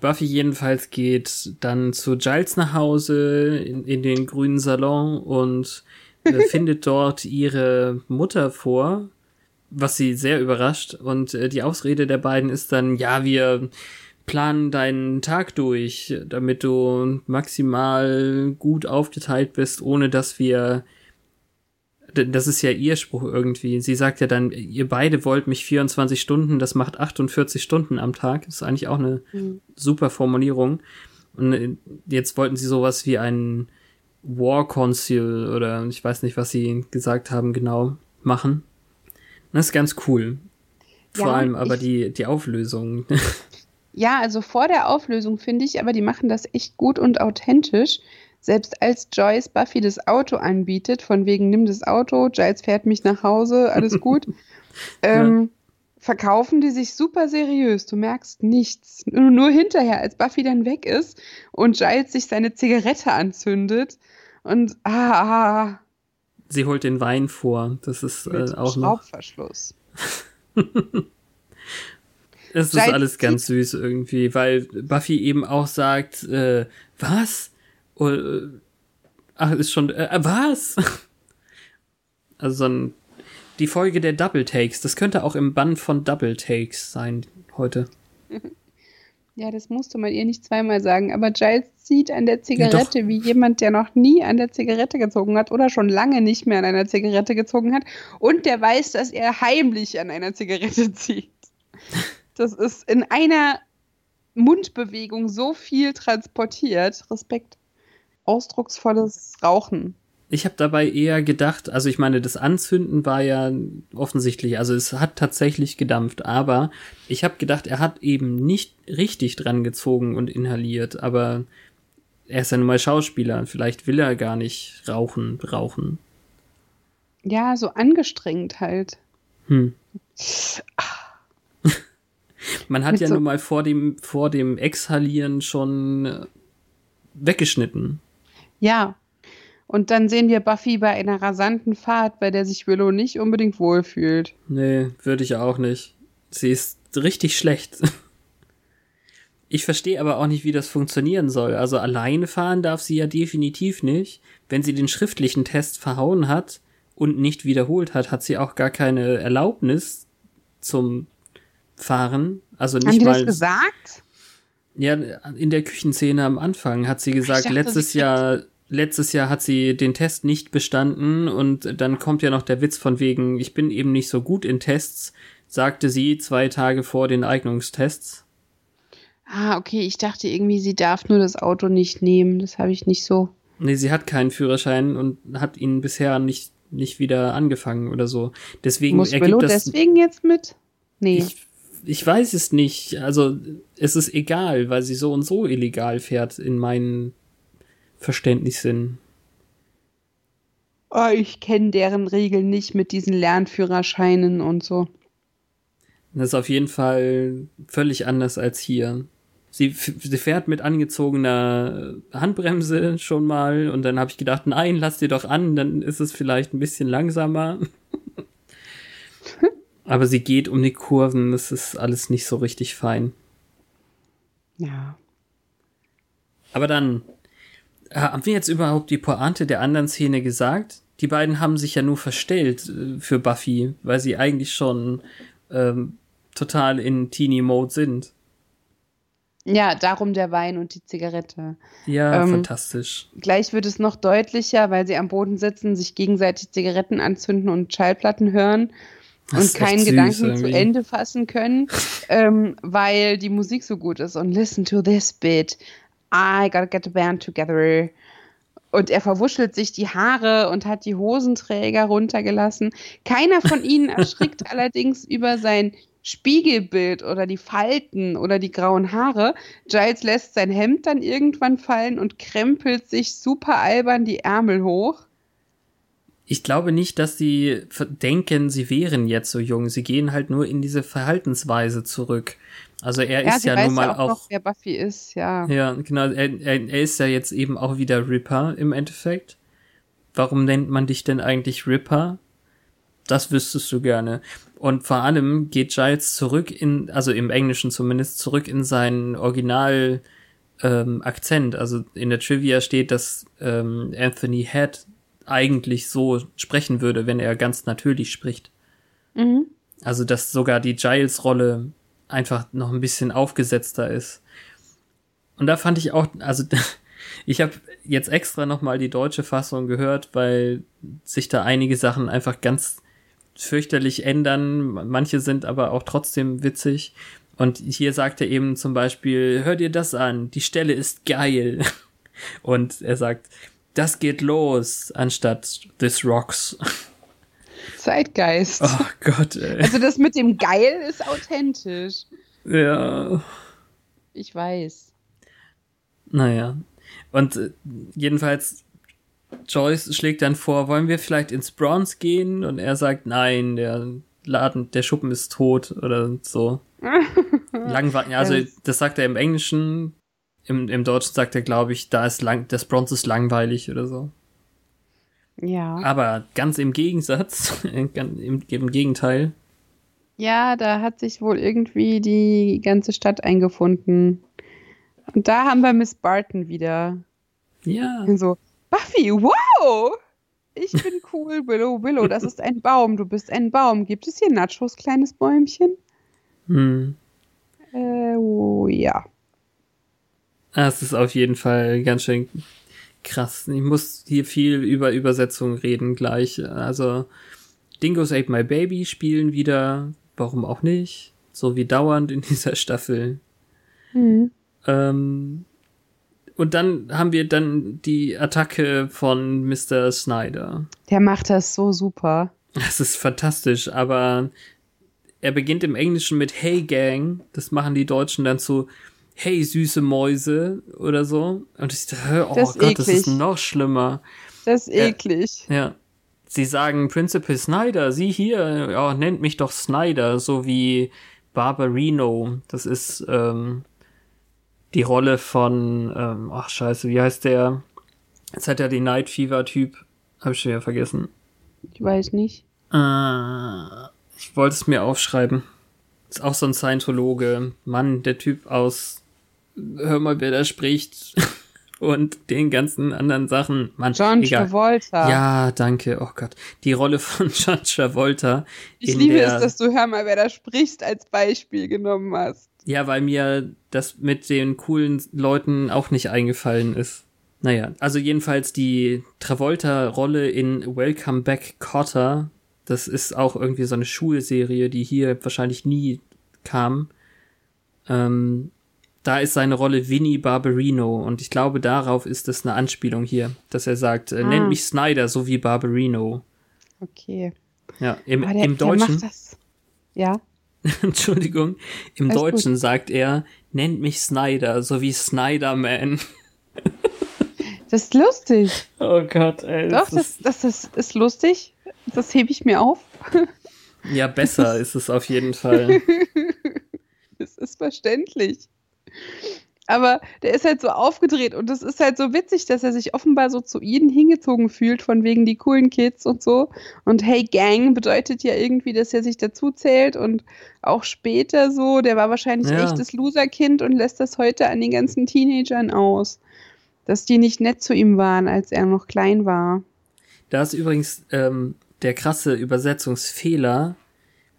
Buffy jedenfalls geht dann zu Giles nach Hause in, in den grünen Salon und äh, findet dort ihre Mutter vor, was sie sehr überrascht. Und äh, die Ausrede der beiden ist dann, ja, wir planen deinen Tag durch, damit du maximal gut aufgeteilt bist, ohne dass wir das ist ja ihr Spruch irgendwie. Sie sagt ja dann, ihr beide wollt mich 24 Stunden, das macht 48 Stunden am Tag. Das ist eigentlich auch eine super Formulierung. Und äh, jetzt wollten sie sowas wie einen War Consul oder ich weiß nicht, was sie gesagt haben, genau machen. Das ist ganz cool. Vor Ja, allem aber die, die Auflösung. Ja, also vor der Auflösung finde ich, aber die machen das echt gut und authentisch. Selbst als Joyce Buffy das Auto anbietet, von wegen nimm das Auto, Giles fährt mich nach Hause, alles gut, ähm, verkaufen die sich super seriös. Du merkst nichts. Nur, nur hinterher, als Buffy dann weg ist und Giles sich seine Zigarette anzündet und ah, ah, sie holt den Wein vor. Das ist äh, auch noch. Schraubverschluss. Es ist alles ganz süß irgendwie, weil Buffy eben auch sagt, äh, was? Oh, äh, ach, ist schon, äh, was? Also so ein, die Folge der Double Takes, das könnte auch im Bann von Double Takes sein heute. Ja, das musste man ihr nicht zweimal sagen, aber Giles zieht an der Zigarette wie jemand, der noch nie an der Zigarette gezogen hat oder schon lange nicht mehr an einer Zigarette gezogen hat und der weiß, dass er heimlich an einer Zigarette zieht. Das ist in einer Mundbewegung so viel transportiert. Respekt. Ausdrucksvolles Rauchen. Ich habe dabei eher gedacht, also ich meine, das Anzünden war ja offensichtlich, also es hat tatsächlich gedampft, aber ich habe gedacht, er hat eben nicht richtig dran gezogen und inhaliert, aber er ist ja nun mal Schauspieler, vielleicht will er gar nicht rauchen, rauchen. Ja, so angestrengt halt. Hm. Man hat Mit ja so- nun mal vor dem, vor dem Exhalieren schon äh, weggeschnitten. Ja. Und dann sehen wir Buffy bei einer rasanten Fahrt, bei der sich Willow nicht unbedingt wohlfühlt. Nee, würde ich auch nicht. Sie ist richtig schlecht. Ich verstehe aber auch nicht, wie das funktionieren soll. Also alleine fahren darf sie ja definitiv nicht. Wenn sie den schriftlichen Test verhauen hat und nicht wiederholt hat, hat sie auch gar keine Erlaubnis zum Fahren. Also nicht Haben die mal. das gesagt? Ja, in der Küchenszene am Anfang hat sie gesagt, dachte, letztes Jahr, letztes Jahr hat sie den Test nicht bestanden und dann kommt ja noch der Witz von wegen, ich bin eben nicht so gut in Tests, sagte sie zwei Tage vor den Eignungstests. Ah, okay, ich dachte irgendwie, sie darf nur das Auto nicht nehmen. Das habe ich nicht so. Nee, sie hat keinen Führerschein und hat ihn bisher nicht, nicht wieder angefangen oder so. Deswegen Muss ergibt Willow das. deswegen jetzt mit? Nee. Ich, ich weiß es nicht. Also, es ist egal, weil sie so und so illegal fährt, in meinen Verständnissen. oh, ich kenne deren Regeln nicht mit diesen Lernführerscheinen und so. Das ist auf jeden Fall völlig anders als hier. Sie, sie fährt mit angezogener Handbremse schon mal und dann habe ich gedacht, nein, lass dir doch an, dann ist es vielleicht ein bisschen langsamer. Aber sie geht um die Kurven, das ist alles nicht so richtig fein. Ja. Aber dann, haben wir jetzt überhaupt die Pointe der anderen Szene gesagt? Die beiden haben sich ja nur verstellt äh, für Buffy, weil sie eigentlich schon ähm, total in Teenie-Mode sind. Ja, darum der Wein und die Zigarette. Ja, Ähm, fantastisch. Gleich wird es noch deutlicher, weil sie am Boden sitzen, sich gegenseitig Zigaretten anzünden und Schallplatten hören und keinen Gedanken zu irgendwie. Ende fassen können, ähm, weil die Musik so gut ist. Und listen to this bit. I gotta get the band together. Und er verwuschelt sich die Haare und hat die Hosenträger runtergelassen. Keiner von ihnen erschrickt allerdings über sein Spiegelbild oder die Falten oder die grauen Haare. Giles lässt sein Hemd dann irgendwann fallen und krempelt sich super albern die Ärmel hoch. Ich glaube nicht, dass sie denken, sie wären jetzt so jung. Sie gehen halt nur in diese Verhaltensweise zurück. Also er Ja, ist ja nun mal ja auch, auch. noch, wer Buffy ist, ja. Ja, genau. Er, er, er ist ja jetzt eben auch wieder Ripper im Endeffekt. Warum nennt man dich denn eigentlich Ripper? Das wüsstest du gerne. Und vor allem geht Giles zurück in, also im Englischen zumindest, zurück in seinen Original ähm, Akzent. Also in der Trivia steht, dass ähm, Anthony Head eigentlich so sprechen würde, wenn er ganz natürlich spricht. Mhm. Also, dass sogar die Giles-Rolle einfach noch ein bisschen aufgesetzter ist. Und da fand ich auch, also ich habe jetzt extra nochmal die deutsche Fassung gehört, weil sich da einige Sachen einfach ganz fürchterlich ändern. Manche sind aber auch trotzdem witzig. Und hier sagt er eben zum Beispiel, hör dir das an, die Stelle ist geil. Und er sagt, das geht los, anstatt this rocks. Zeitgeist. Oh Gott, ey. Also das mit dem Geil ist authentisch. Ja. Ich weiß. Naja. Und äh, jedenfalls, Joyce schlägt dann vor, wollen wir vielleicht ins Bronze gehen? Und er sagt, nein, der Laden, der Schuppen ist tot oder so. Langweilig. Also, das sagt er im Englischen. Im, Im Deutschen sagt er, glaube ich, da ist lang, das Bronze ist langweilig oder so. Ja. Aber ganz im Gegensatz, im, im Gegenteil. Ja, da hat sich wohl irgendwie die ganze Stadt eingefunden. Und da haben wir Miss Barton wieder. Ja. Und so, Buffy, wow! Ich bin cool, Willow, Willow, das ist ein Baum, du bist ein Baum. Gibt es hier Nachos, kleines Bäumchen? Hm. Äh, oh, ja. Das ist auf jeden Fall ganz schön krass. Ich muss hier viel über Übersetzung reden gleich. Also Dingoes Ate My Baby spielen wieder, warum auch nicht, so wie dauernd in dieser Staffel. Hm. Ähm, und dann haben wir dann die Attacke von Mr. Snyder. Der macht das so super. Das ist fantastisch, aber er beginnt im Englischen mit Hey Gang, das machen die Deutschen dann zu Hey süße Mäuse oder so. Und ich dachte, oh Das Gott, das ist eklig. noch schlimmer. Das ist Ja. eklig. Ja. Sie sagen Principal Snyder, sie hier, ja, nennt mich doch Snyder, so wie Barbarino. Das ist ähm, die Rolle von, ähm, ach scheiße, wie heißt der? Jetzt hat er den Night Fever-Typ. Hab ich schon wieder vergessen. Ich weiß nicht. Äh, ich wollte es mir aufschreiben. Ist auch so ein Scientologe. Mann, der Typ aus Hör mal, wer da spricht. und den ganzen anderen Sachen. Mann, John egal. Travolta. Ja, danke. Oh Gott. Die Rolle von John Travolta. Ich liebe der, es, dass du Hör mal, wer da spricht, als Beispiel genommen hast. Ja, weil mir das mit den coolen Leuten auch nicht eingefallen ist. Naja, also jedenfalls die Travolta-Rolle in Welcome Back Cotter, das ist auch irgendwie so eine Schulserie, die hier wahrscheinlich nie kam. Ähm, da ist seine Rolle Vinnie Barbarino und ich glaube, darauf ist es eine Anspielung hier, dass er sagt, äh, Ah. nennt mich Snyder, so wie Barbarino. Okay. Ja, im, Aber der, im Deutschen. macht das. Ja. Entschuldigung, im Alles Deutschen sagt er, nennt mich Snyder, so wie Snyderman. Das ist lustig. Oh Gott, ey. Doch, das, das, das ist lustig. Das hebe ich mir auf. ja, besser ist es auf jeden Fall. Das ist verständlich. Aber der ist halt so aufgedreht und es ist halt so witzig, dass er sich offenbar so zu ihnen hingezogen fühlt, von wegen die coolen Kids und so. Und hey Gang bedeutet ja irgendwie, dass er sich dazu zählt und auch später so, der war wahrscheinlich Ja. echtes Loserkind und lässt das heute an den ganzen Teenagern aus. Dass die nicht nett zu ihm waren, als er noch klein war. Da ist übrigens ähm, der krasse Übersetzungsfehler,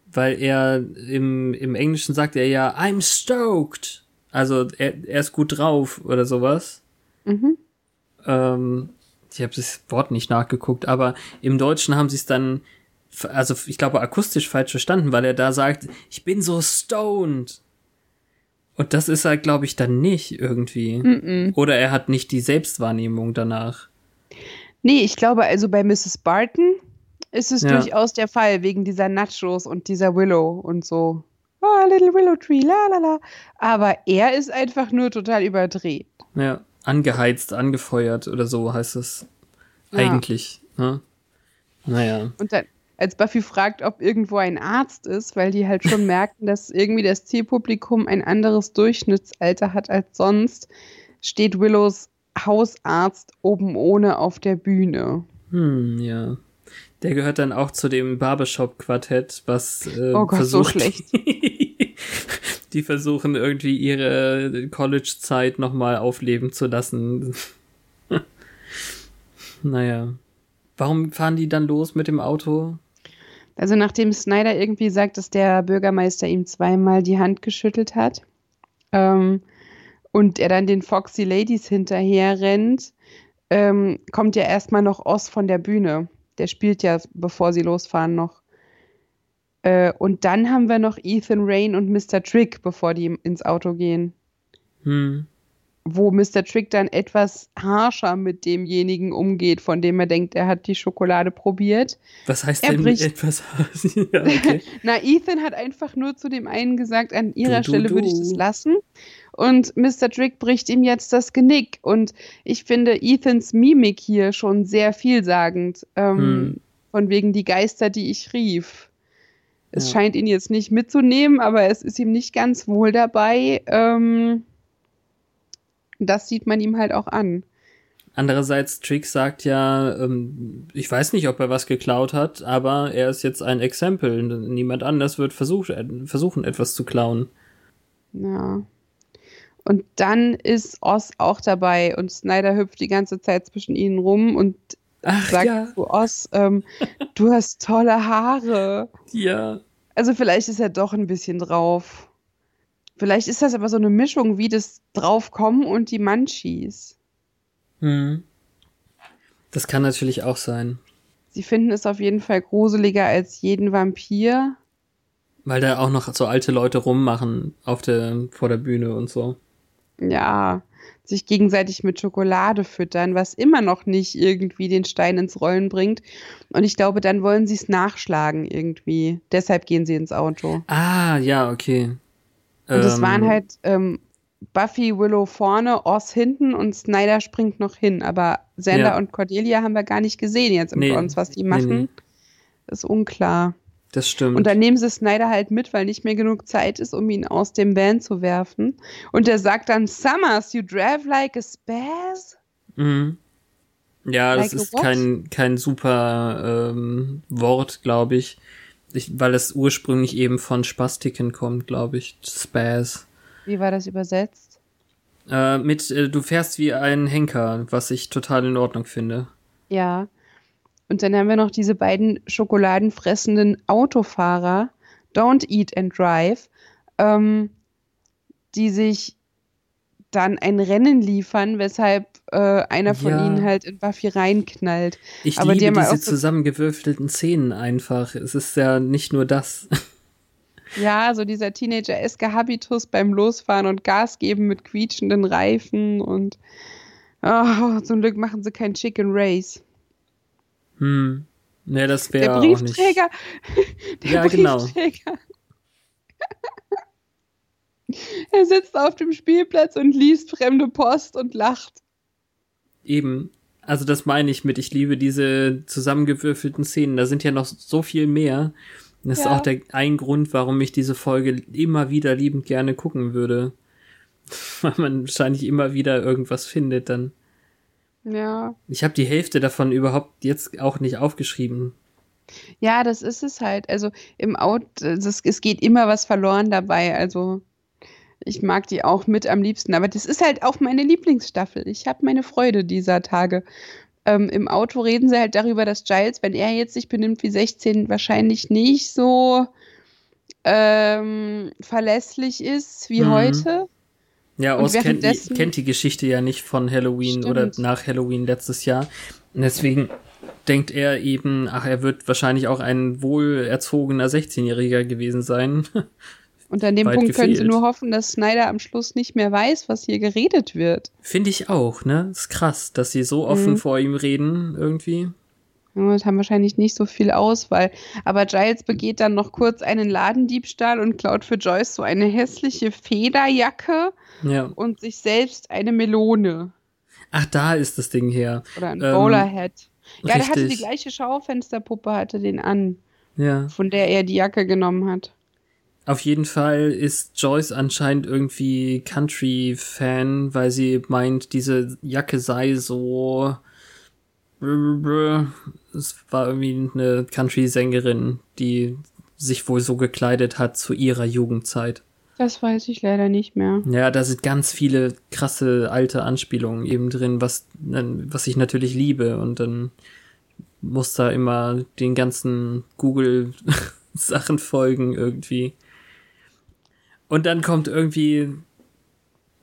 weil er im, im Englischen sagt er ja, I'm stoked. Also er, er ist gut drauf oder sowas. Mhm. Ähm, ich habe das Wort nicht nachgeguckt, aber im Deutschen haben sie es dann, also ich glaube akustisch falsch verstanden, weil er da sagt, ich bin so stoned. Und das ist er, glaube ich, dann nicht irgendwie. Mhm. Oder er hat nicht die Selbstwahrnehmung danach. Nee, ich glaube also bei Mrs. Barton ist es Ja. durchaus der Fall, wegen dieser Nachos und dieser Willow und so. Ah, little Willow Tree, la la la. Aber er ist einfach nur total überdreht. Ja, angeheizt, angefeuert oder so heißt es Ja. eigentlich. Ne? Naja. Und dann, als Buffy fragt, ob irgendwo ein Arzt ist, weil die halt schon merken, dass irgendwie das Zielpublikum ein anderes Durchschnittsalter hat als sonst, steht Willows Hausarzt oben ohne auf der Bühne. Hm, ja. Der gehört dann auch zu dem Barbershop-Quartett, was äh, Oh Gott, so versucht, schlecht. die versuchen irgendwie ihre College-Zeit nochmal aufleben zu lassen. naja. Warum fahren die dann los mit dem Auto? Also nachdem Snyder irgendwie sagt, dass der Bürgermeister ihm zweimal die Hand geschüttelt hat ähm, und er dann den Foxy Ladies hinterher rennt, ähm, kommt ja erstmal noch Oz von der Bühne. Der spielt ja, bevor sie losfahren, noch. Äh, und dann haben wir noch Ethan Rain und Mr. Trick, bevor die ins Auto gehen. Hm. Wo Mr. Trick dann etwas harscher mit demjenigen umgeht, von dem er denkt, er hat die Schokolade probiert. Was heißt Er denn bricht- etwas? ja, okay. Na, Ethan hat einfach nur zu dem einen gesagt, an ihrer Du, du, Stelle würde ich das lassen. Und Mr. Trick bricht ihm jetzt das Genick. Und ich finde Ethans Mimik hier schon sehr vielsagend. Ähm, Hm. Von wegen die Geister, die ich rief. Es Ja. scheint ihn jetzt nicht mitzunehmen, aber es ist ihm nicht ganz wohl dabei. Ähm, das sieht man ihm halt auch an. Andererseits, Trick sagt ja, ähm, ich weiß nicht, ob er was geklaut hat, aber er ist jetzt ein Exempel. Niemand anders wird versucht, äh, versuchen, etwas zu klauen. Ja. Und dann ist Oz auch dabei und Snyder hüpft die ganze Zeit zwischen ihnen rum und Ach sagt ja, zu Oz, ähm, du hast tolle Haare. ja. Also vielleicht ist er doch ein bisschen drauf. Vielleicht ist das aber so eine Mischung wie das Draufkommen und die Munchies. Hm. Das kann natürlich auch sein. Sie finden es auf jeden Fall gruseliger als jeden Vampir. Weil da auch noch so alte Leute rummachen auf der, vor der Bühne und so. Ja, sich gegenseitig mit Schokolade füttern, was immer noch nicht irgendwie den Stein ins Rollen bringt. Und ich glaube, dann wollen sie es nachschlagen irgendwie. Deshalb gehen sie ins Auto. Ah, ja, okay. Und es Ähm, waren halt ähm, Buffy, Willow vorne, Oz hinten und Snyder springt noch hin. Aber Xander Ja. und Cordelia haben wir gar nicht gesehen jetzt im Nee, Bronze, was die nee, machen. nee. Ist unklar. Das stimmt. Und dann nehmen sie Snyder halt mit, weil nicht mehr genug Zeit ist, um ihn aus dem Van zu werfen. Und der sagt dann, Summers, you drive like a spaz? Mhm. Ja, das Like a ist what? kein, kein super ähm, Wort, glaube ich. Ich. Weil es ursprünglich eben von Spastiken kommt, glaube ich. Spaz. Wie war das übersetzt? Äh, mit, äh, du fährst wie ein Henker, was ich total in Ordnung finde. Ja. Und dann haben wir noch diese beiden schokoladenfressenden Autofahrer, Don't Eat and Drive, ähm, die sich dann ein Rennen liefern, weshalb äh, einer von Ja. ihnen halt in Buffy reinknallt. Ich Aber die liebe ja diese so- zusammengewürfelten Szenen einfach. Es ist ja nicht nur das. Ja, so dieser Teenager-eske Habitus beim Losfahren und Gas geben mit quietschenden Reifen und oh, zum Glück machen sie kein Chicken Race. hm. Ne, das Der wäre auch nicht. Briefträger, der Ja, genau. Er sitzt auf dem Spielplatz und liest fremde Post und lacht. Eben. Also das meine ich mit, ich liebe diese zusammengewürfelten Szenen. Da sind ja noch so viel mehr. Das ist Ja. auch der ein Grund, warum ich diese Folge immer wieder liebend gerne gucken würde. Weil man wahrscheinlich immer wieder irgendwas findet dann. Ja. Ich habe die Hälfte davon überhaupt jetzt auch nicht aufgeschrieben. Ja, das ist es halt. Also im Out, also es, es geht immer was verloren dabei. Also ich mag die auch mit am liebsten. Aber das ist halt auch meine Lieblingsstaffel. Ich habe meine Freude dieser Tage. Ähm, Im Auto reden sie halt darüber, dass Giles, wenn er jetzt sich benimmt wie 16, wahrscheinlich nicht so ähm, verlässlich ist wie Mhm. heute. Ja, Oz kennt, kennt die Geschichte ja nicht von Halloween Stimmt. oder nach Halloween letztes Jahr. Und deswegen denkt er eben, ach, er wird wahrscheinlich auch ein wohlerzogener 16-Jähriger gewesen sein. Und an dem Punkt können sie nur hoffen, dass Snyder am Schluss nicht mehr weiß, was hier geredet wird. Finde ich auch, ne? Ist krass, dass sie so offen Mhm. vor ihm reden, irgendwie. Ja, und haben wahrscheinlich nicht so viel Auswahl. Aber Giles begeht dann noch kurz einen Ladendiebstahl und klaut für Joyce so eine hässliche Federjacke Ja. und sich selbst eine Melone Ach, da ist das Ding her. oder ein Ähm, Bowlerhead. Ja, der hatte die richtig. gleiche Schaufensterpuppe, hatte den an, Ja. von der er die Jacke genommen hat. Auf jeden Fall ist Joyce anscheinend irgendwie Country-Fan, weil sie meint, diese Jacke sei so. Es war irgendwie eine Country-Sängerin, die sich wohl so gekleidet hat zu ihrer Jugendzeit. Das weiß ich leider nicht mehr. Ja, da sind ganz viele krasse alte Anspielungen eben drin, was, was ich natürlich liebe. Und dann muss da immer den ganzen Google-Sachen folgen irgendwie. Und dann kommt irgendwie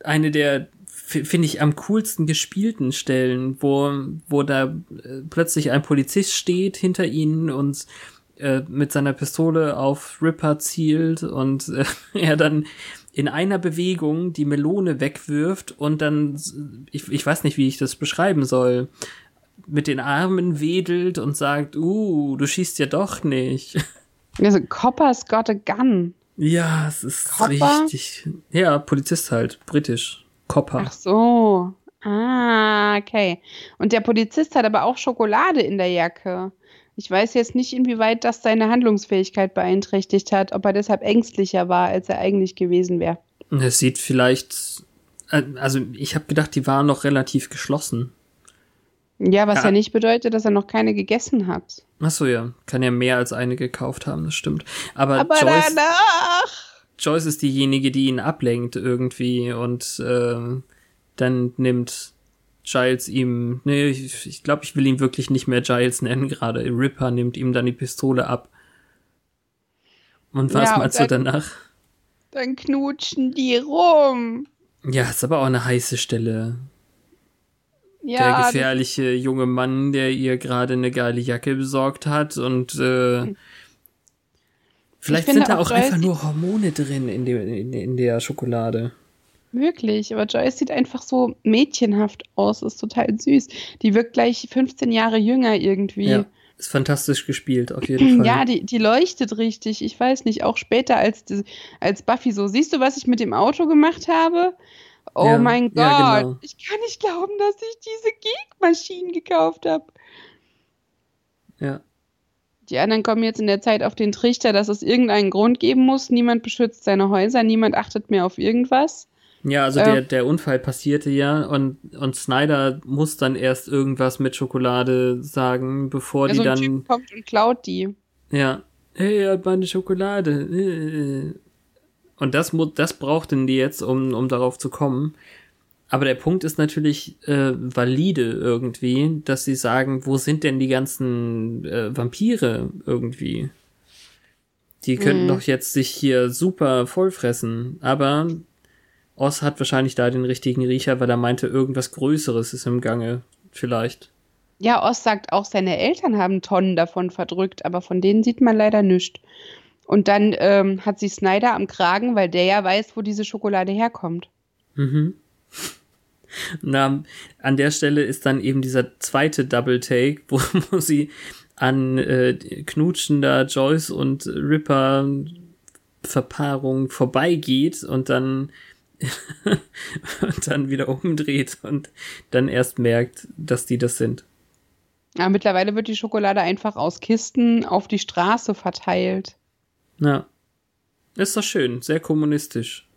eine der, finde ich, am coolsten gespielten Stellen, wo, wo da äh, plötzlich ein Polizist steht hinter ihnen und äh, mit seiner Pistole auf Ripper zielt und äh, er dann in einer Bewegung die Melone wegwirft und dann, ich, ich weiß nicht, wie ich das beschreiben soll, mit den Armen wedelt und sagt, uh, du schießt ja doch nicht. Also, Copper's got a gun. Ja, es ist Copper? richtig. Ja, Polizist halt, britisch. Copper. Ach so. Ah, okay. Und der Polizist hat aber auch Schokolade in der Jacke. Ich weiß jetzt nicht, inwieweit das seine Handlungsfähigkeit beeinträchtigt hat, ob er deshalb ängstlicher war, als er eigentlich gewesen wäre. Es sieht vielleicht, äh, also ich habe gedacht, die waren noch relativ geschlossen. Ja, was Ja. ja. nicht bedeutet, dass er noch keine gegessen hat. Ach so, ja, kann ja mehr als eine gekauft haben, das stimmt. Aber, Aber Joyce, danach. Joyce ist diejenige, die ihn ablenkt irgendwie und äh, dann nimmt Giles ihm, nee, ich, ich glaube, ich will ihn wirklich nicht mehr Giles nennen gerade. Ripper nimmt ihm dann die Pistole ab. Und was Ja, und meinst du dann- danach? Dann knutschen die rum. Ja, ist aber auch eine heiße Stelle. Ja, der gefährliche junge Mann, der ihr gerade eine geile Jacke besorgt hat und äh, vielleicht finde sind da auch auch einfach nur Hormone drin in, dem, in, in der Schokolade. Wirklich, aber Joyce sieht einfach so mädchenhaft aus, ist total süß. Die wirkt gleich 15 Jahre jünger irgendwie. Ja, ist fantastisch gespielt, auf jeden Fall. Ja, die, die leuchtet richtig. Ich weiß nicht, auch später als, als Buffy so. Siehst du, was ich mit dem Auto gemacht habe? Oh Ja, mein Gott, ja, genau. ich kann nicht glauben, dass ich diese Geekmaschinen gekauft habe. ja. Die anderen kommen jetzt in der Zeit auf den Trichter, dass es irgendeinen Grund geben muss. Niemand beschützt seine Häuser, niemand achtet mehr auf irgendwas. Ja, also Ähm. der, der Unfall passierte ja und, und Snyder muss dann erst irgendwas mit Schokolade sagen, bevor Also die ein dann. Typ kommt und klaut die. Ja. Hey, er hat meine Schokolade. Und das, das brauchten die jetzt, um, um darauf zu kommen. Aber der Punkt ist natürlich äh, valide irgendwie, dass sie sagen, wo sind denn die ganzen äh, Vampire irgendwie? Die könnten Mhm. doch jetzt sich hier super vollfressen. Aber Oz hat wahrscheinlich da den richtigen Riecher, weil er meinte, irgendwas Größeres ist im Gange. Vielleicht. Ja, Oz sagt auch, seine Eltern haben Tonnen davon verdrückt, aber von denen sieht man leider nichts. Und dann ähm, hat sie Snyder am Kragen, weil der ja weiß, wo diese Schokolade herkommt. Mhm. Na, an der Stelle ist dann eben dieser zweite Double Take, wo, wo sie an äh, knutschender Joyce und Ripper Verpaarung vorbeigeht und dann und dann wieder umdreht und dann erst merkt, dass die das sind. Ja, mittlerweile wird die Schokolade einfach aus Kisten auf die Straße verteilt. Ja. Ist doch schön, sehr kommunistisch.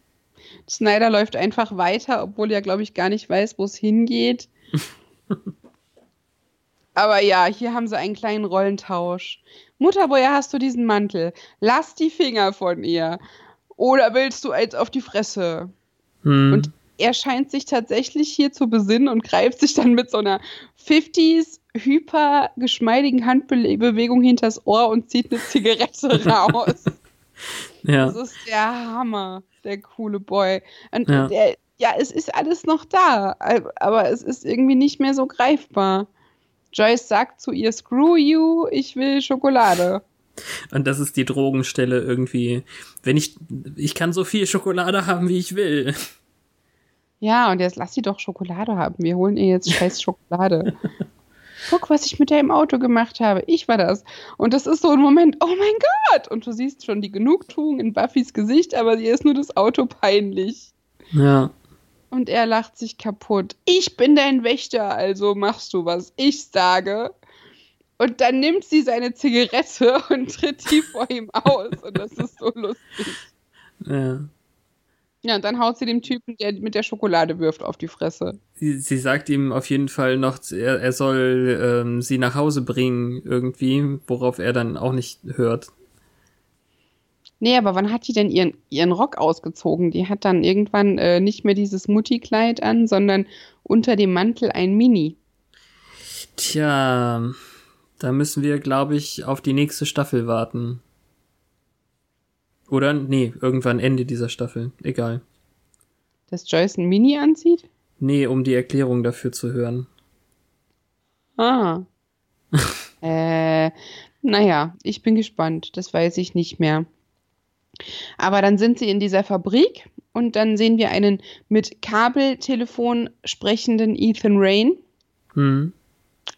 Snyder läuft einfach weiter, obwohl er, glaube ich, gar nicht weiß, wo es hingeht. Aber ja, hier haben sie einen kleinen Rollentausch. Mutter, woher hast du diesen Mantel? Lass die Finger von ihr. Oder willst du als auf die Fresse? Hm. Und er scheint sich tatsächlich hier zu besinnen und greift sich dann mit so einer 50s hyper geschmeidigen Handbewegung hinters Ohr und zieht eine Zigarette raus. ja. Das ist der Hammer, der coole Boy. Und Ja. der, ja, es ist alles noch da, aber es ist irgendwie nicht mehr so greifbar. Joyce sagt zu ihr, screw you, ich will Schokolade. Und das ist die Drogenstelle irgendwie. Wenn ich, ich kann so viel Schokolade haben, wie ich will. Ja, und jetzt lass sie doch Schokolade haben. Wir holen ihr jetzt scheiß Schokolade. Guck, was ich mit der im Auto gemacht habe. Ich war das. Und das ist so ein Moment, oh mein Gott! Und du siehst schon die Genugtuung in Buffys Gesicht, aber ihr ist nur das Auto peinlich. Ja. Und er lacht sich kaputt. Ich bin dein Wächter, also machst du, was ich sage. Und dann nimmt sie seine Zigarette und tritt die vor ihm aus. Und das ist so lustig. ja. Ja, und dann haut sie dem Typen, der mit der Schokolade wirft, auf die Fresse. Sie, sie sagt ihm auf jeden Fall noch, er, er soll ähm, sie nach Hause bringen irgendwie, worauf er dann auch nicht hört. Nee, aber wann hat die denn ihren, ihren Rock ausgezogen? Die hat dann irgendwann äh, nicht mehr dieses Mutti-Kleid an, sondern unter dem Mantel ein Mini. Tja, da müssen wir, glaube ich, auf die nächste Staffel warten. Oder? Nee, irgendwann Ende dieser Staffel. Egal. Dass Joyce ein Mini anzieht? Nee, um die Erklärung dafür zu hören. Ah. äh, naja, ich bin gespannt. Das weiß ich nicht mehr. Aber dann sind sie in dieser Fabrik und dann sehen wir einen mit Kabeltelefon sprechenden Ethan Rain, Hm.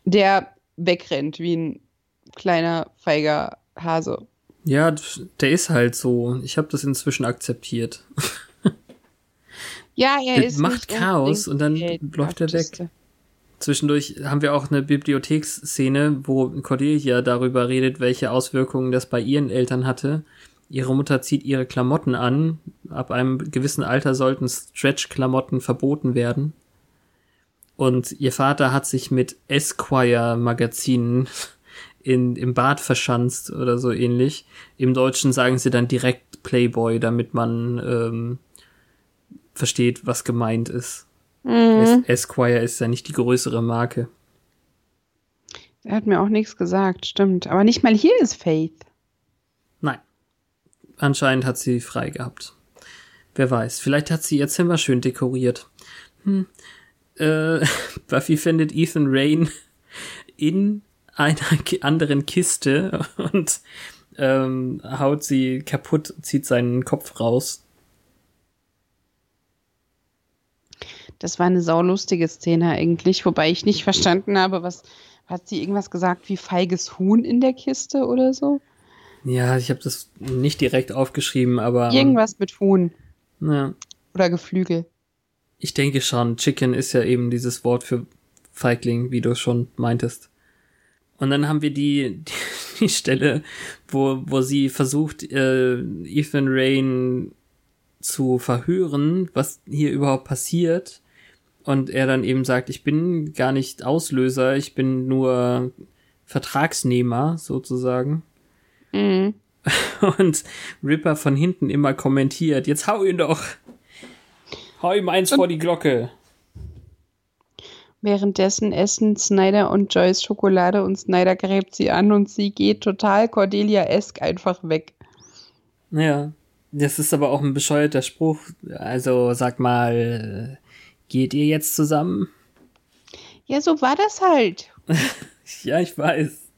der wegrennt wie ein kleiner, feiger Hase. Ja, der ist halt so. Ich habe das inzwischen akzeptiert. Ja, er Der ist. macht Chaos und dann läuft er weg. Zwischendurch haben wir auch eine Bibliotheksszene, wo Cordelia darüber redet, welche Auswirkungen das bei ihren Eltern hatte. Ihre Mutter zieht ihre Klamotten an. Ab einem gewissen Alter sollten Stretch-Klamotten verboten werden. Und ihr Vater hat sich mit Esquire-Magazinen in, im Bad verschanzt oder so ähnlich. Im Deutschen sagen sie dann direkt Playboy, damit man ähm, versteht, was gemeint ist. Mhm. Es Esquire ist ja nicht die größere Marke. Er hat mir auch nichts gesagt, stimmt. Aber nicht mal hier ist Faith. Nein. Anscheinend hat sie frei gehabt. Wer weiß. Vielleicht hat sie ihr Zimmer schön dekoriert. Hm. Äh, Buffy findet Ethan Rain in einer anderen Kiste und ähm, haut sie kaputt, zieht seinen Kopf raus. Das war eine saulustige Szene eigentlich, wobei ich nicht verstanden habe, was hat sie irgendwas gesagt wie feiges Huhn in der Kiste oder so? Ja, ich habe das nicht direkt aufgeschrieben, aber Irgendwas mit Huhn ja, oder Geflügel. ich denke schon. Chicken ist ja eben dieses Wort für Feigling, wie du schon meintest. Und dann haben wir die, die, die Stelle, wo, wo sie versucht, äh, Ethan Rain zu verhören, was hier überhaupt passiert. Und er dann eben sagt, ich bin gar nicht Auslöser, ich bin nur Vertragsnehmer, sozusagen. Mhm. Und Ripper von hinten immer kommentiert, jetzt hau ihn doch. Hau ihm eins vor die Glocke. Währenddessen essen Snyder und Joyce Schokolade und Snyder gräbt sie an und sie geht total Cordelia-esk einfach weg. Ja, das ist aber auch ein bescheuerter Spruch. Also sag mal, geht ihr jetzt zusammen? Ja, so war das halt. ja, ich weiß.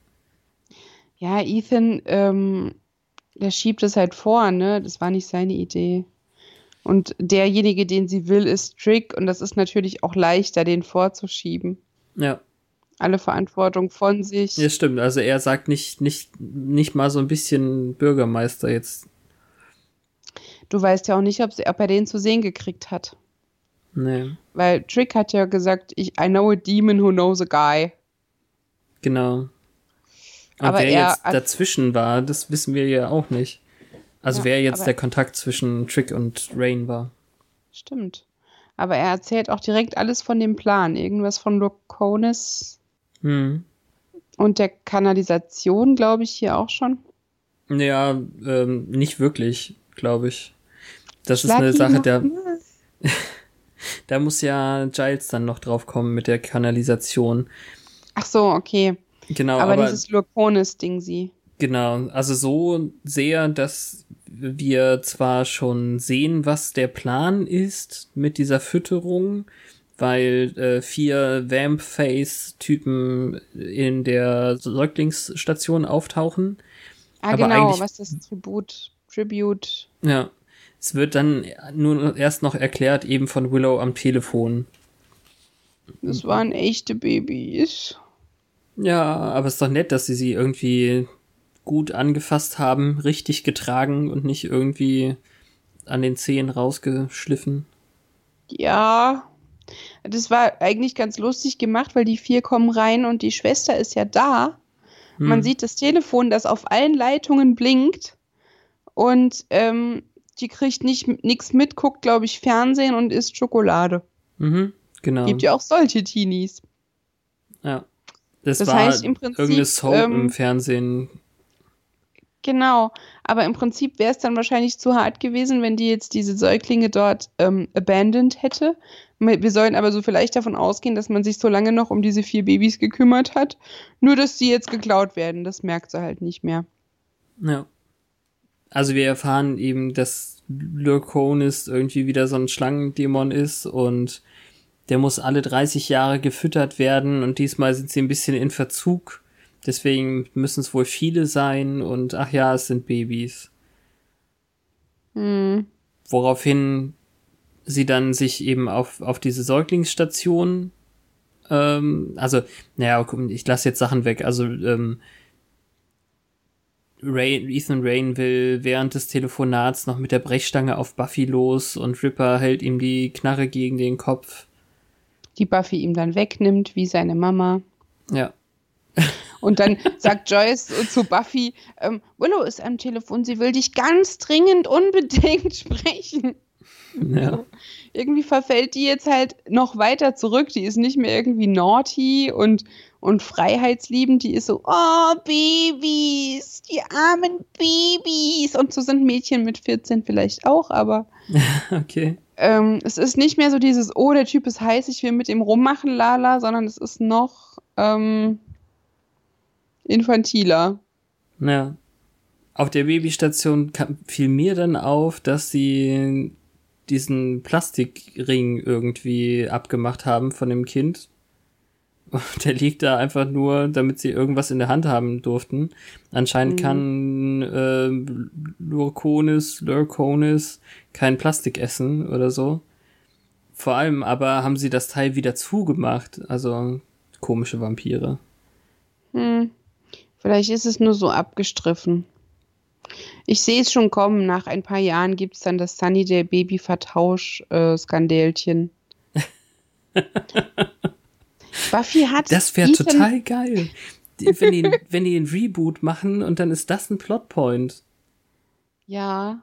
Ja, Ethan, ähm, der schiebt es halt vor, ne? Das war nicht seine Idee. Und derjenige, den sie will, ist Trick und das ist natürlich auch leichter, den vorzuschieben. Ja. Alle Verantwortung von sich. Ja, stimmt. Also er sagt nicht, nicht, nicht mal so ein bisschen Bürgermeister jetzt. Du weißt ja auch nicht, ob, sie, ob er den zu sehen gekriegt hat. Nee. Weil Trick hat ja gesagt, ich, I know a demon who knows a guy. Genau. Und Aber wer er- jetzt dazwischen war, das wissen wir ja auch nicht. Also Ja, wer jetzt der Kontakt zwischen Trick und Rain war. Stimmt. Aber er erzählt auch direkt alles von dem Plan. Irgendwas von Loconis Hm. und der Kanalisation, glaube ich, hier auch schon. Ja, ähm, nicht wirklich, glaube ich. Das Schlag ist eine Sache, der, da muss ja Giles dann noch drauf kommen mit der Kanalisation. Ach so, okay. Genau, aber, aber, dieses Loconis-Ding, sie. Genau, also so sehr, dass wir zwar schon sehen, was der Plan ist mit dieser Fütterung, weil äh, vier Vamp-Face-Typen in der Säuglingsstation auftauchen. Ah, Aber genau, was das Tribut, Tribute. Ja. Es wird dann nur erst noch erklärt, eben von Willow am Telefon. Das waren echte Babys. Ja, aber es ist doch nett, dass sie sie irgendwie gut angefasst haben, richtig getragen und nicht irgendwie an den Zehen rausgeschliffen. Ja. Das war eigentlich ganz lustig gemacht, weil die vier kommen rein und die Schwester ist ja da. Hm. Man sieht das Telefon, das auf allen Leitungen blinkt. Und ähm, die kriegt nicht nichts mit, guckt, glaube ich, Fernsehen und isst Schokolade. Mhm, genau. Gibt ja auch solche Teenies. ja. Das, Das war heißt im Prinzip, irgendeine Soap ähm, im Fernsehen. Genau, aber im Prinzip wäre es dann wahrscheinlich zu hart gewesen, wenn die jetzt diese Säuglinge dort ähm, abandoned hätte. Wir sollen aber so vielleicht davon ausgehen, dass man sich so lange noch um diese vier Babys gekümmert hat. Nur, dass sie jetzt geklaut werden, das merkt sie halt nicht mehr. Ja. Also wir erfahren eben, dass Lurkonis irgendwie wieder so ein Schlangendämon ist und der muss alle 30 Jahre gefüttert werden und diesmal sind sie ein bisschen in Verzug. Deswegen müssen es wohl viele sein und ach ja, es sind Babys. Hm. Woraufhin sie dann sich eben auf, auf diese Säuglingsstation, ähm, also, naja, ich lasse jetzt Sachen weg. Also, ähm, Ray, Ethan Rain will während des Telefonats noch mit der Brechstange auf Buffy los und Ripper hält ihm die Knarre gegen den Kopf. Die Buffy ihm dann wegnimmt, wie seine Mama. Ja. Und dann sagt Joyce zu Buffy, ähm, Willow ist am Telefon, sie will dich ganz dringend unbedingt sprechen. Ja. irgendwie verfällt die jetzt halt noch weiter zurück. Die ist nicht mehr irgendwie naughty und, und freiheitsliebend. Die ist so, oh, Babys, die armen Babys. Und so sind Mädchen mit 14 vielleicht auch, aber Okay. ähm, es ist nicht mehr so dieses, oh, der Typ ist heiß, ich will mit ihm rummachen, lala, sondern es ist noch ähm, infantiler. Ja. Auf der Babystation kam, fiel mir dann auf, dass sie diesen Plastikring irgendwie abgemacht haben von dem Kind. Und Der liegt da einfach nur, damit sie irgendwas in der Hand haben durften. Anscheinend Mhm. kann äh, Lurkonis, Lurkonis kein Plastik essen oder so. Vor allem aber haben sie das Teil wieder zugemacht. Also komische Vampire. Hm. Vielleicht ist es nur so abgestriffen. Ich sehe es schon kommen. Nach ein paar Jahren gibt es dann das Sunny Day Baby Vertausch äh, Skandälchen. Buffy hat Das wäre total geil. Wenn, die, wenn die einen Reboot machen und dann ist das ein Plotpoint. Ja,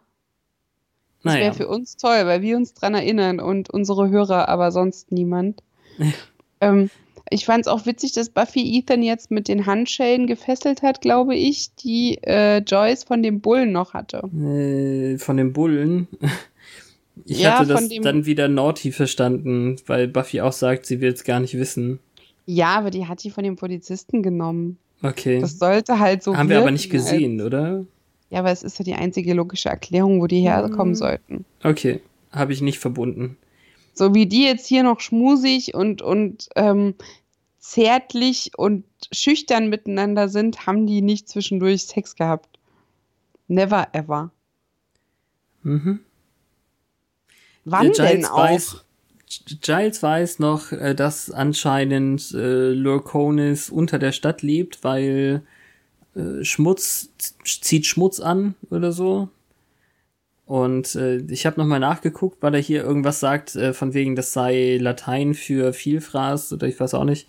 das Naja. wäre für uns toll, weil wir uns dran erinnern und unsere Hörer, aber sonst niemand. ähm, ich fand es auch witzig, dass Buffy Ethan jetzt mit den Handschellen gefesselt hat, glaube ich, die äh, Joyce von dem Bullen noch hatte. Äh, von den Bullen. Ich Ja, hatte das dem- dann wieder Naughty verstanden, weil Buffy auch sagt, sie will es gar nicht wissen. Ja, aber die hat die von dem Polizisten genommen. Okay. Das sollte halt so Haben wir aber nicht gesehen, oder? Als, ja, aber es ist ja die einzige logische Erklärung, wo die herkommen Mhm. sollten. Okay. Habe ich nicht verbunden. So wie die jetzt hier noch schmusig und, und ähm, zärtlich und schüchtern miteinander sind, haben die nicht zwischendurch Sex gehabt. Never ever. Mhm. Wann Äh, denn auch? weiß, Giles weiß noch, äh, dass anscheinend äh, Lurkonis unter der Stadt lebt, weil äh, Schmutz zieht Schmutz an oder so. Und äh, ich habe nochmal nachgeguckt, weil er hier irgendwas sagt, äh, von wegen, das sei Latein für Vielfraß oder ich weiß auch nicht.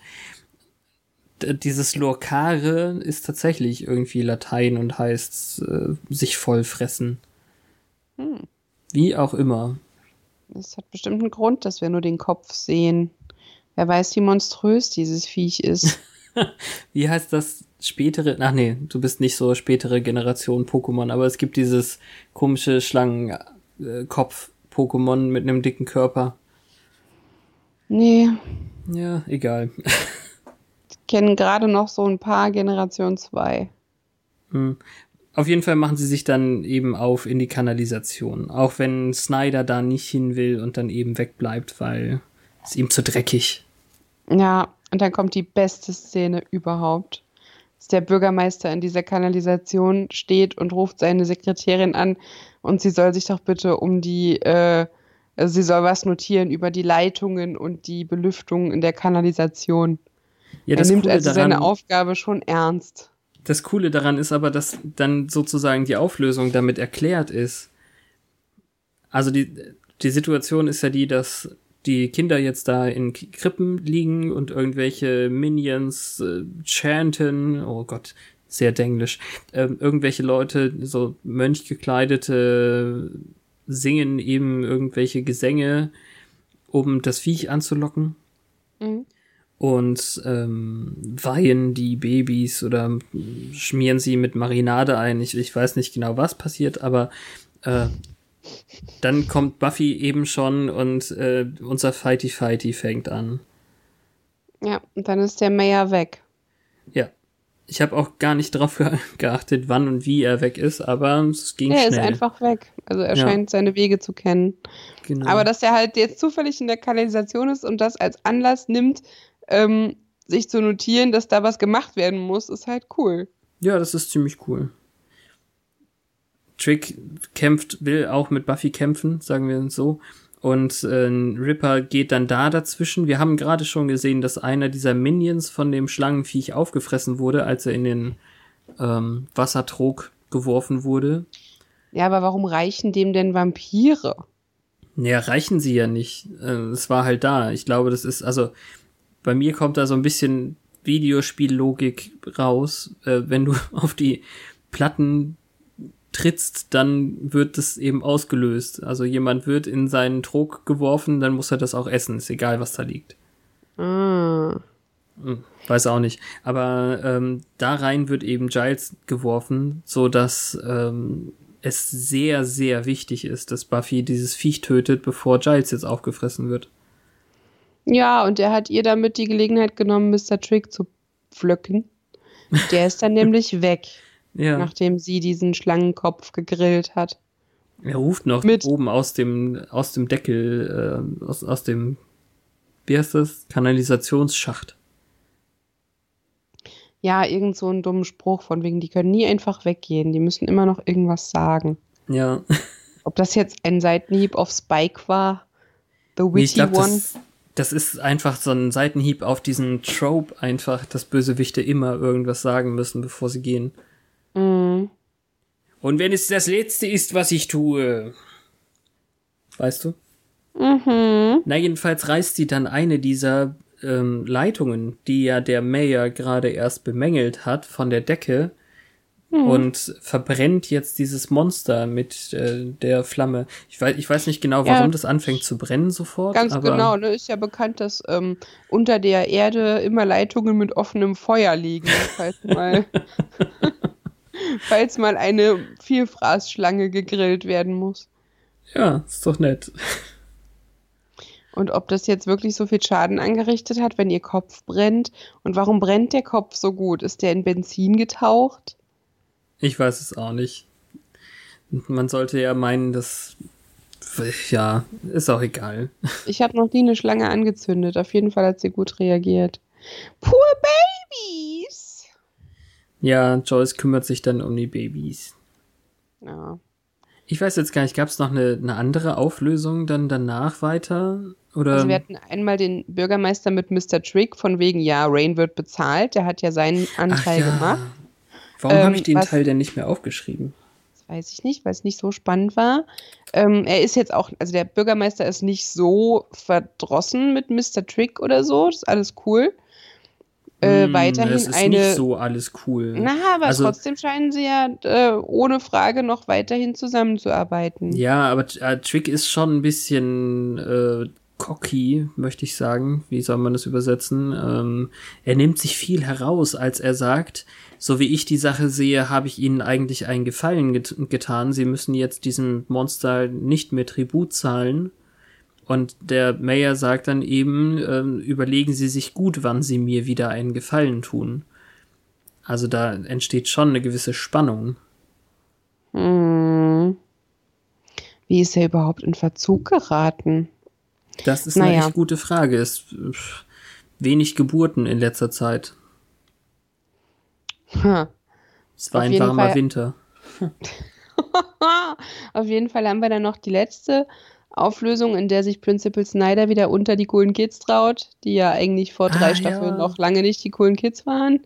D dieses Lorcare ist tatsächlich irgendwie Latein und heißt äh, sich vollfressen. Hm. Wie auch immer. Das hat bestimmt einen Grund, dass wir nur den Kopf sehen. Wer weiß, wie monströs dieses Viech ist. Wie heißt das spätere? Ach nee, du bist nicht so spätere Generation Pokémon, aber es gibt dieses komische Schlangenkopf-Pokémon mit einem dicken Körper. nee, Ja, egal. kennen gerade noch so ein paar Generation 2. Hm. Auf jeden Fall machen sie sich dann eben auf in die Kanalisation. Auch wenn Snyder da nicht hin will und dann eben wegbleibt, weil es ihm zu dreckig. Ja, und dann kommt die beste Szene überhaupt. Dass der Bürgermeister in dieser Kanalisation steht und ruft seine Sekretärin an und sie soll sich doch bitte um die, äh, also sie soll was notieren über die Leitungen und die Belüftung in der Kanalisation. Ja, er nimmt Coole also daran, seine Aufgabe schon ernst. Das Coole daran ist aber, dass dann sozusagen die Auflösung damit erklärt ist. Also die, die Situation ist ja die, dass die Kinder jetzt da in Krippen liegen und irgendwelche Minions äh, chanten, oh Gott, sehr denglisch, ähm, irgendwelche Leute, so Mönchgekleidete, singen eben irgendwelche Gesänge, um das Viech anzulocken Mhm. und ähm, weihen die Babys oder schmieren sie mit Marinade ein. Ich, ich weiß nicht genau, was passiert, aber äh, dann kommt Buffy eben schon und äh, unser Fighty Fighty fängt an. Ja, und dann ist der Mayor weg. Ja. Ich habe auch gar nicht drauf ge geachtet, wann und wie er weg ist, aber es ging Er schnell. ist einfach weg. Also er Ja. scheint seine Wege zu kennen. genau. Aber dass er halt jetzt zufällig in der Kanalisation ist und das als Anlass nimmt, ähm, sich zu notieren, dass da was gemacht werden muss, ist halt cool. Ja, das ist ziemlich cool. Trick kämpft, will auch mit Buffy kämpfen, sagen wir es so. Und äh, Ripper geht dann da dazwischen. Wir haben gerade schon gesehen, dass einer dieser Minions von dem Schlangenviech aufgefressen wurde, als er in den ähm, Wassertrog geworfen wurde. Ja, aber warum reichen dem denn Vampire? Naja, reichen sie ja nicht. Äh, Es war halt da. Ich glaube, das ist, also bei mir kommt da so ein bisschen Videospiellogik raus. Äh, wenn du auf die Platten trittst, dann wird das eben ausgelöst. Also jemand wird in seinen Trog geworfen, dann muss er das auch essen. Ist egal, was da liegt. Ah. Hm, Weiß auch nicht. Aber ähm, da rein wird eben Giles geworfen, so dass ähm, es sehr, sehr wichtig ist, dass Buffy dieses Viech tötet, bevor Giles jetzt aufgefressen wird. Ja, und er hat ihr damit die Gelegenheit genommen, Mr. Trick zu pflücken. Der ist dann nämlich weg, Ja. nachdem sie diesen Schlangenkopf gegrillt hat. Er ruft noch Mit- oben aus dem, aus dem Deckel, äh, aus, aus dem, wie heißt das? Kanalisationsschacht. Ja, irgend so einen dummen Spruch von wegen, die können nie einfach weggehen, die müssen immer noch irgendwas sagen. Ja. Ob das jetzt ein Seitenhieb auf Spike war, The Nee, ich Witty glaube, One. das, das ist einfach so ein Seitenhieb auf diesen Trope einfach, dass Bösewichte immer irgendwas sagen müssen, bevor sie gehen. Mhm. Und wenn es das Letzte ist, was ich tue. Weißt du? Mhm. Na, jedenfalls reißt sie dann eine dieser ähm, Leitungen, die ja der Mayor gerade erst bemängelt hat, von der Decke und verbrennt jetzt dieses Monster mit äh, der Flamme. Ich weiß, ich weiß nicht genau, warum Ja. das anfängt zu brennen sofort. Ganz genau, ne? Ist ja bekannt, dass ähm, unter der Erde immer Leitungen mit offenem Feuer liegen, falls mal, falls mal eine Vielfraßschlange gegrillt werden muss. Ja, ist doch nett. Und ob das jetzt wirklich so viel Schaden angerichtet hat, wenn ihr Kopf brennt. Und warum brennt der Kopf so gut? Ist der in Benzin getaucht? Ich weiß es auch nicht. Man sollte ja meinen, dass. Ja, ist auch egal. Ich habe noch nie eine Schlange angezündet. Auf jeden Fall hat sie gut reagiert. Poor Babies! Ja, Joyce kümmert sich dann um die Babys. Ja. Ich weiß jetzt gar nicht, gab es noch eine, eine andere Auflösung dann danach weiter? Oder? Also wir hatten einmal den Bürgermeister mit Mr. Trick von wegen, ja, Rain wird bezahlt. Der hat ja seinen Anteil ja. gemacht. Warum Ähm, habe ich den was- Teil denn nicht mehr aufgeschrieben? Das weiß ich nicht, weil es nicht so spannend war. Ähm, er ist jetzt auch, also der Bürgermeister ist nicht so verdrossen mit Mr. Trick oder so. Das ist alles cool. Äh, weiterhin das ist eine. nicht so alles cool. Na, aber Also- trotzdem scheinen sie ja äh, ohne Frage noch weiterhin zusammenzuarbeiten. Ja, aber äh, Trick ist schon ein bisschen äh, cocky, möchte ich sagen. Wie soll man das übersetzen? Ähm, er nimmt sich viel heraus, als er sagt, so wie ich die Sache sehe, habe ich ihnen eigentlich einen Gefallen get getan. Sie müssen jetzt diesem Monster nicht mehr Tribut zahlen. Und der Mayor sagt dann eben, ähm, überlegen Sie sich gut, wann Sie mir wieder einen Gefallen tun. Also da entsteht schon eine gewisse Spannung. Hm. Wie ist er überhaupt in Verzug geraten? Das ist eine Naja. echt gute Frage. Es pff, wenig Geburten in letzter Zeit. Ha. Es war Auf ein warmer Fall- Winter. Auf jeden Fall haben wir dann noch die letzte Auflösung, in der sich Principal Snyder wieder unter die coolen Kids traut, die ja eigentlich vor drei Ah, Staffeln ja. noch lange nicht die coolen Kids waren,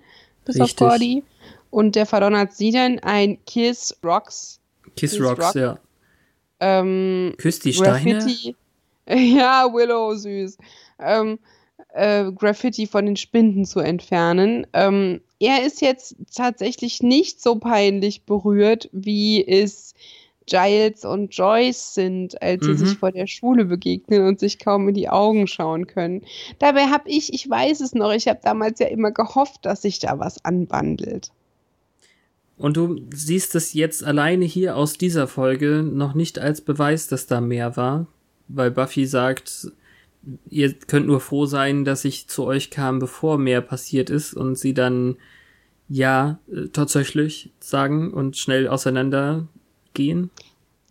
bis auf Richtig. Cordy. Und der verdonnert sie dann ein Kiss Rocks Kiss Kiss Rocks, Rock. ja. ähm, Küsst die Steine. Graffiti. Ja, Willow, süß. Ähm, äh, Graffiti von den Spinden zu entfernen. Ähm, er ist jetzt tatsächlich nicht so peinlich berührt, wie es Giles und Joyce sind, als sie Mhm. sich vor der Schule begegnen und sich kaum in die Augen schauen können. Dabei habe ich, ich weiß es noch, ich habe damals ja immer gehofft, dass sich da was anwandelt. Und du siehst es jetzt alleine hier aus dieser Folge noch nicht als Beweis, dass da mehr war, weil Buffy sagt, ihr könnt nur froh sein, dass ich zu euch kam, bevor mehr passiert ist und sie dann ja äh, tatsächlich sagen und schnell auseinandergehen.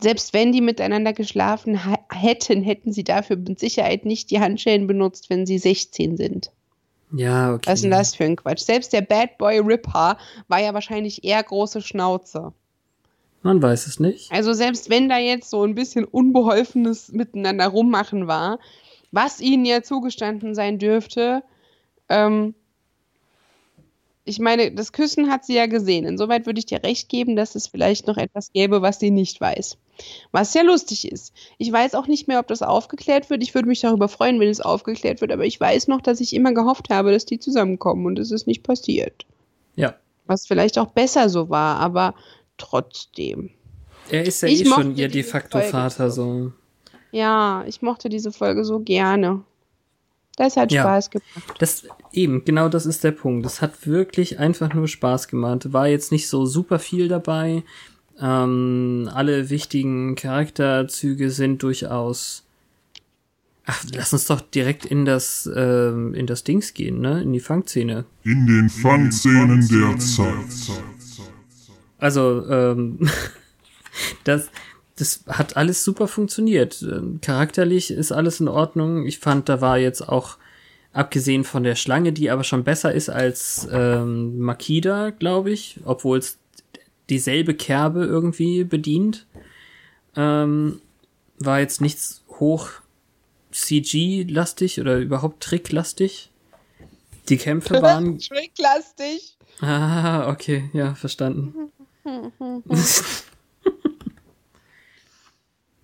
Selbst wenn die miteinander geschlafen hätten, hätten sie dafür mit Sicherheit nicht die Handschellen benutzt, wenn sie 16 sind. Ja, okay. Was ist denn das für ein Quatsch? Selbst der Bad Boy Ripper war ja wahrscheinlich eher große Schnauze. Man weiß es nicht. Also selbst wenn da jetzt so ein bisschen unbeholfenes Miteinander rummachen war, was ihnen ja zugestanden sein dürfte, ähm, ich meine, das Küssen hat sie ja gesehen. Insoweit würde ich dir recht geben, dass es vielleicht noch etwas gäbe, was sie nicht weiß. Was ja lustig ist. Ich weiß auch nicht mehr, ob das aufgeklärt wird. Ich würde mich darüber freuen, wenn es aufgeklärt wird, aber ich weiß noch, dass ich immer gehofft habe, dass die zusammenkommen und es ist nicht passiert. Ja. Was vielleicht auch besser so war, aber trotzdem. Er ist ja Ich eh schon ihr de facto Folge Vater, so. so. Ja, ich mochte diese Folge so gerne. Das hat Ja. Spaß gemacht. Das eben, genau das ist der Punkt. Es hat wirklich einfach nur Spaß gemacht. War jetzt nicht so super viel dabei. Ähm, alle wichtigen Charakterzüge sind durchaus. Ach, lass uns doch direkt in das ähm, in das Dings gehen, ne? In die Fangszene. In den Fangszenen der Zeit. Also ähm, das das hat alles super funktioniert. Ähm, Charakterlich ist alles in Ordnung. Ich fand, da war jetzt auch abgesehen von der Schlange, die aber schon besser ist als ähm, Makida, glaube ich, obwohl es dieselbe Kerbe irgendwie bedient, ähm, war jetzt nichts hoch CG-lastig oder überhaupt Trick-lastig. Die Kämpfe waren Tricklastig. Ah, okay, ja, verstanden.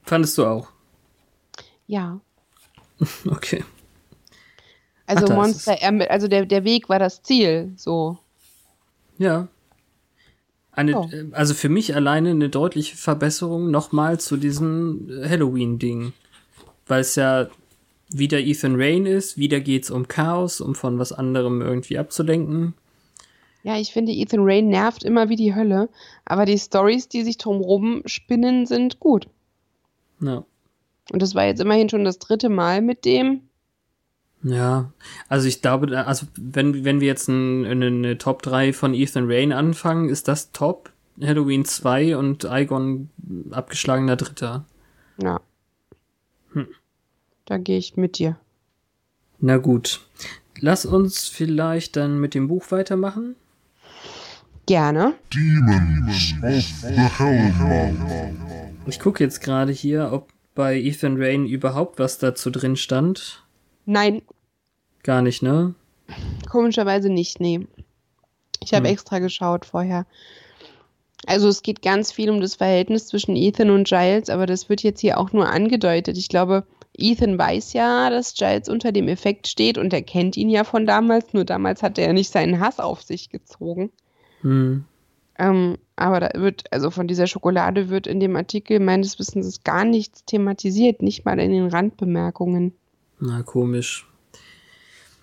Fandest du auch? Ja. Okay. Also Ach, Monster, ermi- also der, der Weg war das Ziel, so. Ja. Eine, Oh. also für mich alleine eine deutliche Verbesserung nochmal zu diesem äh, Halloween-Ding. Weil es ja wieder Ethan Rain ist, wieder geht's um Chaos, um von was anderem irgendwie abzulenken. Ja, ich finde, Ethan Rain nervt immer wie die Hölle, aber die Stories, die sich drumherum spinnen, sind gut. Ja. Und das war jetzt immerhin schon das dritte Mal mit dem. Ja, also ich glaube, also wenn, wenn wir jetzt ein, eine, Top 3 von Ethan Rain anfangen, ist das Top Halloween 2 und Igon abgeschlagener Dritter. Ja. Hm. Da gehe ich mit dir. Na gut. Lass uns vielleicht dann mit dem Buch weitermachen. Gerne. Demons of the Hellmouth. Ich gucke jetzt gerade hier, ob bei Ethan Rain überhaupt was dazu drin stand. Nein, Gar nicht, ne? komischerweise nicht, nee. Ich habe Hm. extra geschaut vorher. Also es geht ganz viel um das Verhältnis zwischen Ethan und Giles, aber das wird jetzt hier auch nur angedeutet. Ich glaube, Ethan weiß ja, dass Giles unter dem Effekt steht und er kennt ihn ja von damals, nur damals hat er ja nicht seinen Hass auf sich gezogen. Hm. Ähm, aber da wird, also von dieser Schokolade wird in dem Artikel meines Wissens gar nichts thematisiert, nicht mal in den Randbemerkungen. Na, komisch.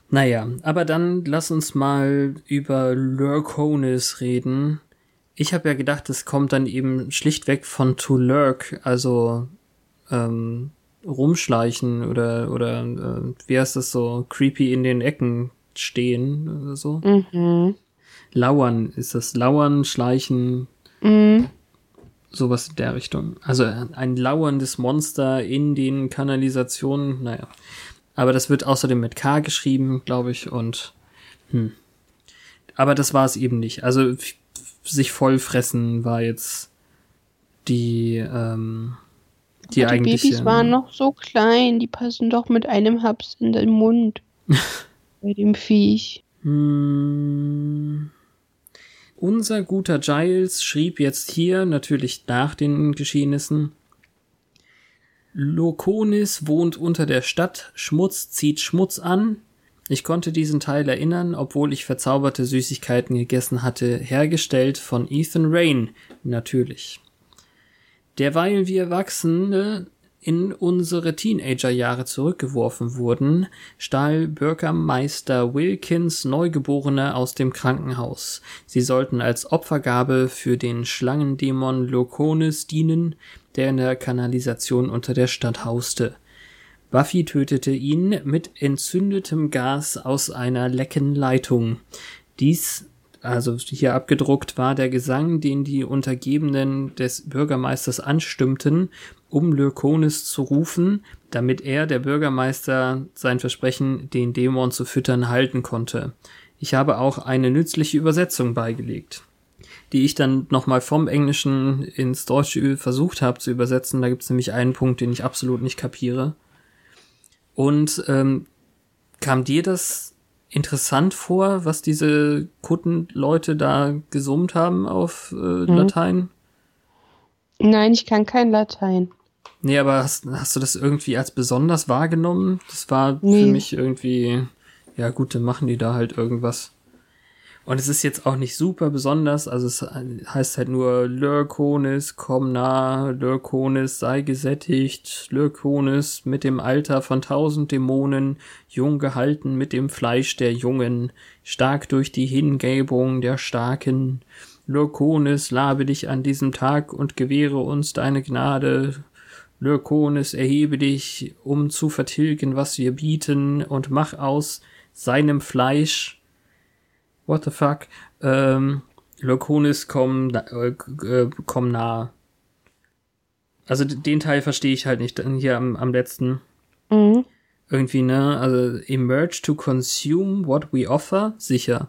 Naja, aber dann lass uns mal über Lurkonis reden. Ich habe ja gedacht, es kommt dann eben schlichtweg von to lurk, also ähm, rumschleichen oder oder äh, wie heißt das so, creepy in den Ecken stehen oder so. Mhm. Lauern ist das. Lauern, schleichen, Mhm. sowas in der Richtung. Also ein lauerndes Monster in den Kanalisationen, naja. Aber das wird außerdem mit K geschrieben, glaube ich, und hm. Aber das war es eben nicht. Also sich vollfressen war jetzt die, ähm, die, Die eigentliche. Babys waren noch so klein, die passen doch mit einem Haps in den Mund. Bei dem Viech. Hm. Unser guter Giles schrieb jetzt hier, natürlich nach den Geschehnissen, Lokonis wohnt unter der Stadt, Schmutz zieht Schmutz an. Ich konnte diesen Teil erinnern, obwohl ich verzauberte Süßigkeiten gegessen hatte, hergestellt von Ethan Rain, natürlich. Derweil wir Erwachsene in unsere Teenagerjahre zurückgeworfen wurden, stahl Bürgermeister Wilkins Neugeborene aus dem Krankenhaus. Sie sollten als Opfergabe für den Schlangendämon Lokonis dienen, der in der Kanalisation unter der Stadt hauste. Buffy tötete ihn mit entzündetem Gas aus einer lecken Leitung. Dies, also hier abgedruckt, war der Gesang, den die Untergebenen des Bürgermeisters anstimmten, um Lyrkonis zu rufen, damit er, der Bürgermeister, sein Versprechen, den Dämon zu füttern, halten konnte. Ich habe auch eine nützliche Übersetzung beigelegt, die ich dann nochmal vom Englischen ins Deutsche versucht habe zu übersetzen. Da gibt es nämlich einen Punkt, den ich absolut nicht kapiere. Und ähm, kam dir das interessant vor, was diese Kuttenleute da gesummt haben auf äh, Latein? Nein, ich kann kein Latein. Nee, aber hast, hast du das irgendwie als besonders wahrgenommen? Das war für Nee. mich irgendwie, ja gut, dann machen die da halt irgendwas. Und es ist jetzt auch nicht super besonders, also es heißt halt nur Lurkonis, komm nah, Lurkonis, sei gesättigt, Lurkonis mit dem Alter von tausend Dämonen, jung gehalten mit dem Fleisch der Jungen, stark durch die Hingebung der Starken. Lurkonis, labe dich an diesem Tag und gewähre uns deine Gnade. Lurkonis, erhebe dich, um zu vertilgen, was wir bieten, und mach aus seinem Fleisch What the fuck? Ähm, Lurkonis, komm, na- äh, äh, komm nah. Also den Teil verstehe ich halt nicht. Dann hier am, am letzten. Mhm. Irgendwie, ne? Also emerge to consume what we offer, sicher.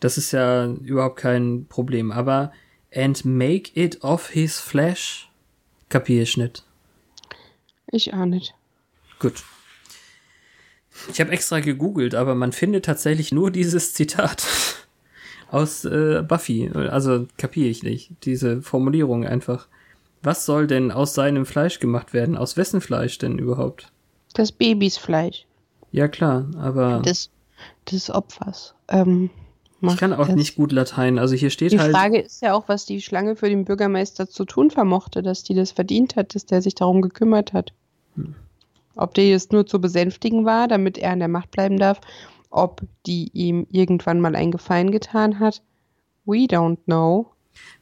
Das ist ja überhaupt kein Problem. Aber and make it of his flesh, kapier ich nicht. Ich auch nicht. Gut. Ich habe extra gegoogelt, aber man findet tatsächlich nur dieses Zitat aus äh, Buffy. Also kapiere ich nicht. Diese Formulierung einfach. Was soll denn aus seinem Fleisch gemacht werden? Aus wessen Fleisch denn überhaupt? Das Babysfleisch Ja klar, aber des, des Opfers. Ähm, ich kann auch es. nicht gut Latein. Also hier steht Die halt. Frage ist ja auch, was die Schlange für den Bürgermeister zu tun vermochte, dass die das verdient hat, dass der sich darum gekümmert hat. Hm. Ob der jetzt nur zu besänftigen war, damit er an der Macht bleiben darf, ob die ihm irgendwann mal einen Gefallen getan hat, we don't know.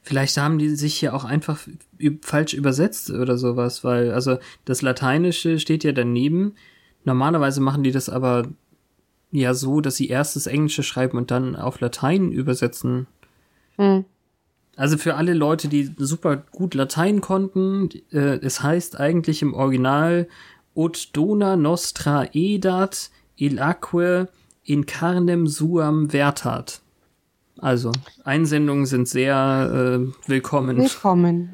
Vielleicht haben die sich hier auch einfach falsch übersetzt oder sowas, weil, also das Lateinische steht ja daneben. Normalerweise machen die das aber ja so, dass sie erst das Englische schreiben und dann auf Latein übersetzen. Hm. Also für alle Leute, die super gut Latein konnten, äh, es heißt eigentlich im Original Ut dona nostra edat ilaque in carnem suam vertat. Also, Einsendungen sind sehr äh, willkommen. Willkommen.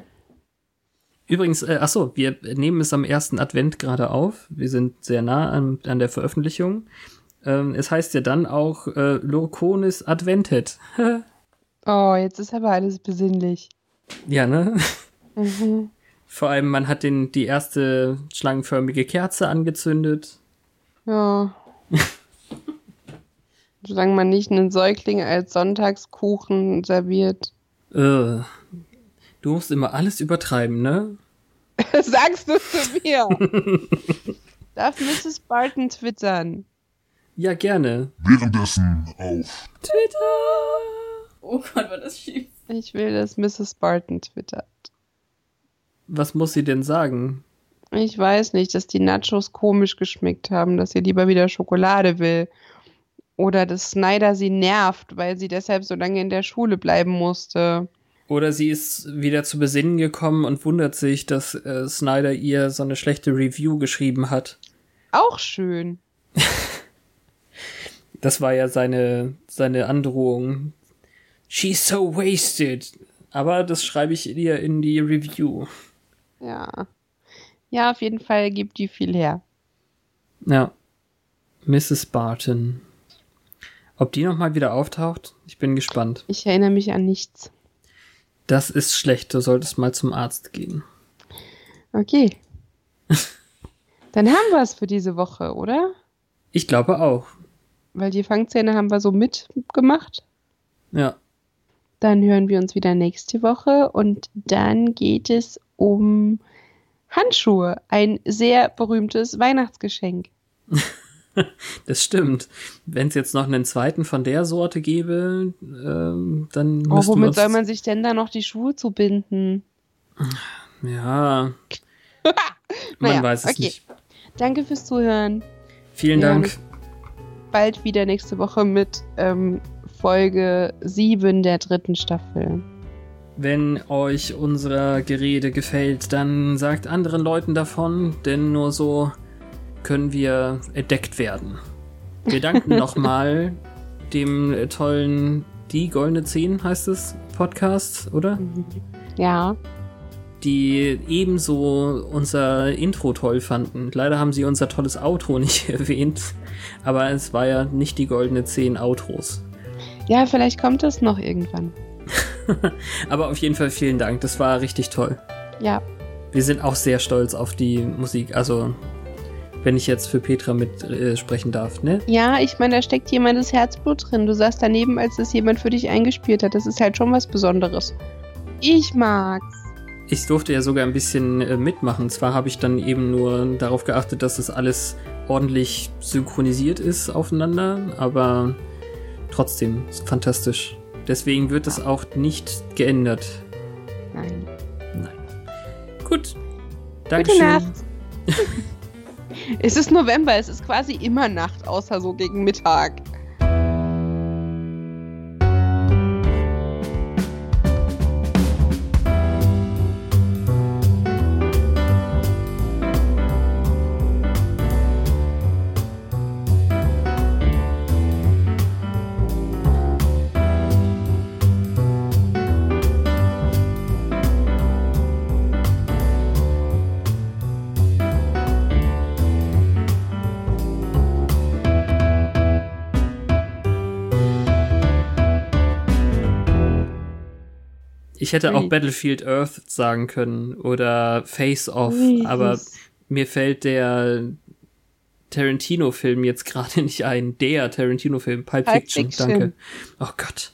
Übrigens, äh, ach so, wir nehmen es am ersten Advent gerade auf. Wir sind sehr nah an, an der Veröffentlichung. Ähm, es heißt ja dann auch äh, Lurconis Adventet. oh, jetzt ist aber alles besinnlich. Ja, ne? Mhm. Vor allem, man hat den, die erste schlangenförmige Kerze angezündet. Ja. Solange man nicht einen Säugling als Sonntagskuchen serviert. Äh, du musst immer alles übertreiben, ne? Sagst du zu mir. Darf Mrs. Barton twittern? Ja, gerne. Währenddessen auf Twitter. Oh Gott, war das schief. Ich will, dass Mrs. Barton twittert. Was muss sie denn sagen? Ich weiß nicht, dass die Nachos komisch geschmeckt haben, dass sie lieber wieder Schokolade will. Oder dass Snyder sie nervt, weil sie deshalb so lange in der Schule bleiben musste. Oder sie ist wieder zu Besinnen gekommen und wundert sich, dass äh, Snyder ihr so eine schlechte Review geschrieben hat. Auch schön. das war ja seine, seine Androhung. She's so wasted. Aber das schreibe ich ihr in die Review. Ja. Ja, auf jeden Fall gibt die viel her. Ja. Mrs. Barton. Ob die nochmal wieder auftaucht? Ich bin gespannt. Ich erinnere mich an nichts. Das ist schlecht, du solltest mal zum Arzt gehen. Okay. Dann haben wir es für diese Woche, oder? Ich glaube auch. Weil die Fangzähne haben wir so mitgemacht. Ja. Dann hören wir uns wieder nächste Woche und dann geht es um Handschuhe. Ein sehr berühmtes Weihnachtsgeschenk. Das stimmt. Wenn es jetzt noch einen zweiten von der Sorte gäbe, ähm, dann oh, womit soll man sich denn da noch die Schuhe zubinden? Ja. man naja, weiß es okay. nicht. Danke fürs Zuhören. Vielen Wir Dank. Bald wieder nächste Woche mit ähm, Folge 7 der dritten Staffel. Wenn euch unser Gerede gefällt, dann sagt anderen Leuten davon, denn nur so können wir entdeckt werden. Wir danken nochmal dem tollen Die Goldene 10 heißt es Podcast, oder? Ja. Die ebenso unser Intro toll fanden. Leider haben sie unser tolles Outro nicht erwähnt, aber es war ja nicht die Goldene 10 Outros. Ja, vielleicht kommt es noch irgendwann. aber auf jeden Fall vielen Dank, das war richtig toll. Ja. Wir sind auch sehr stolz auf die Musik, also wenn ich jetzt für Petra mit äh, sprechen darf, ne? Ja, ich meine, da steckt jemandes Herzblut drin. Du saßt daneben, als das jemand für dich eingespielt hat. Das ist halt schon was Besonderes. Ich mag's. Ich durfte ja sogar ein bisschen äh, mitmachen. Zwar habe ich dann eben nur darauf geachtet, dass das alles ordentlich synchronisiert ist aufeinander, aber trotzdem fantastisch. Deswegen wird es auch nicht geändert. Nein. Nein. Gut. Dankeschön. Gute Nacht. Es ist November, es ist quasi immer Nacht, außer so gegen Mittag. Ich hätte auch Battlefield Earth sagen können oder Face Off, aber mir fällt der Tarantino-Film jetzt gerade nicht ein. Der Tarantino-Film, Pulp, Pulp Fiction, Fiction, danke. Oh Gott.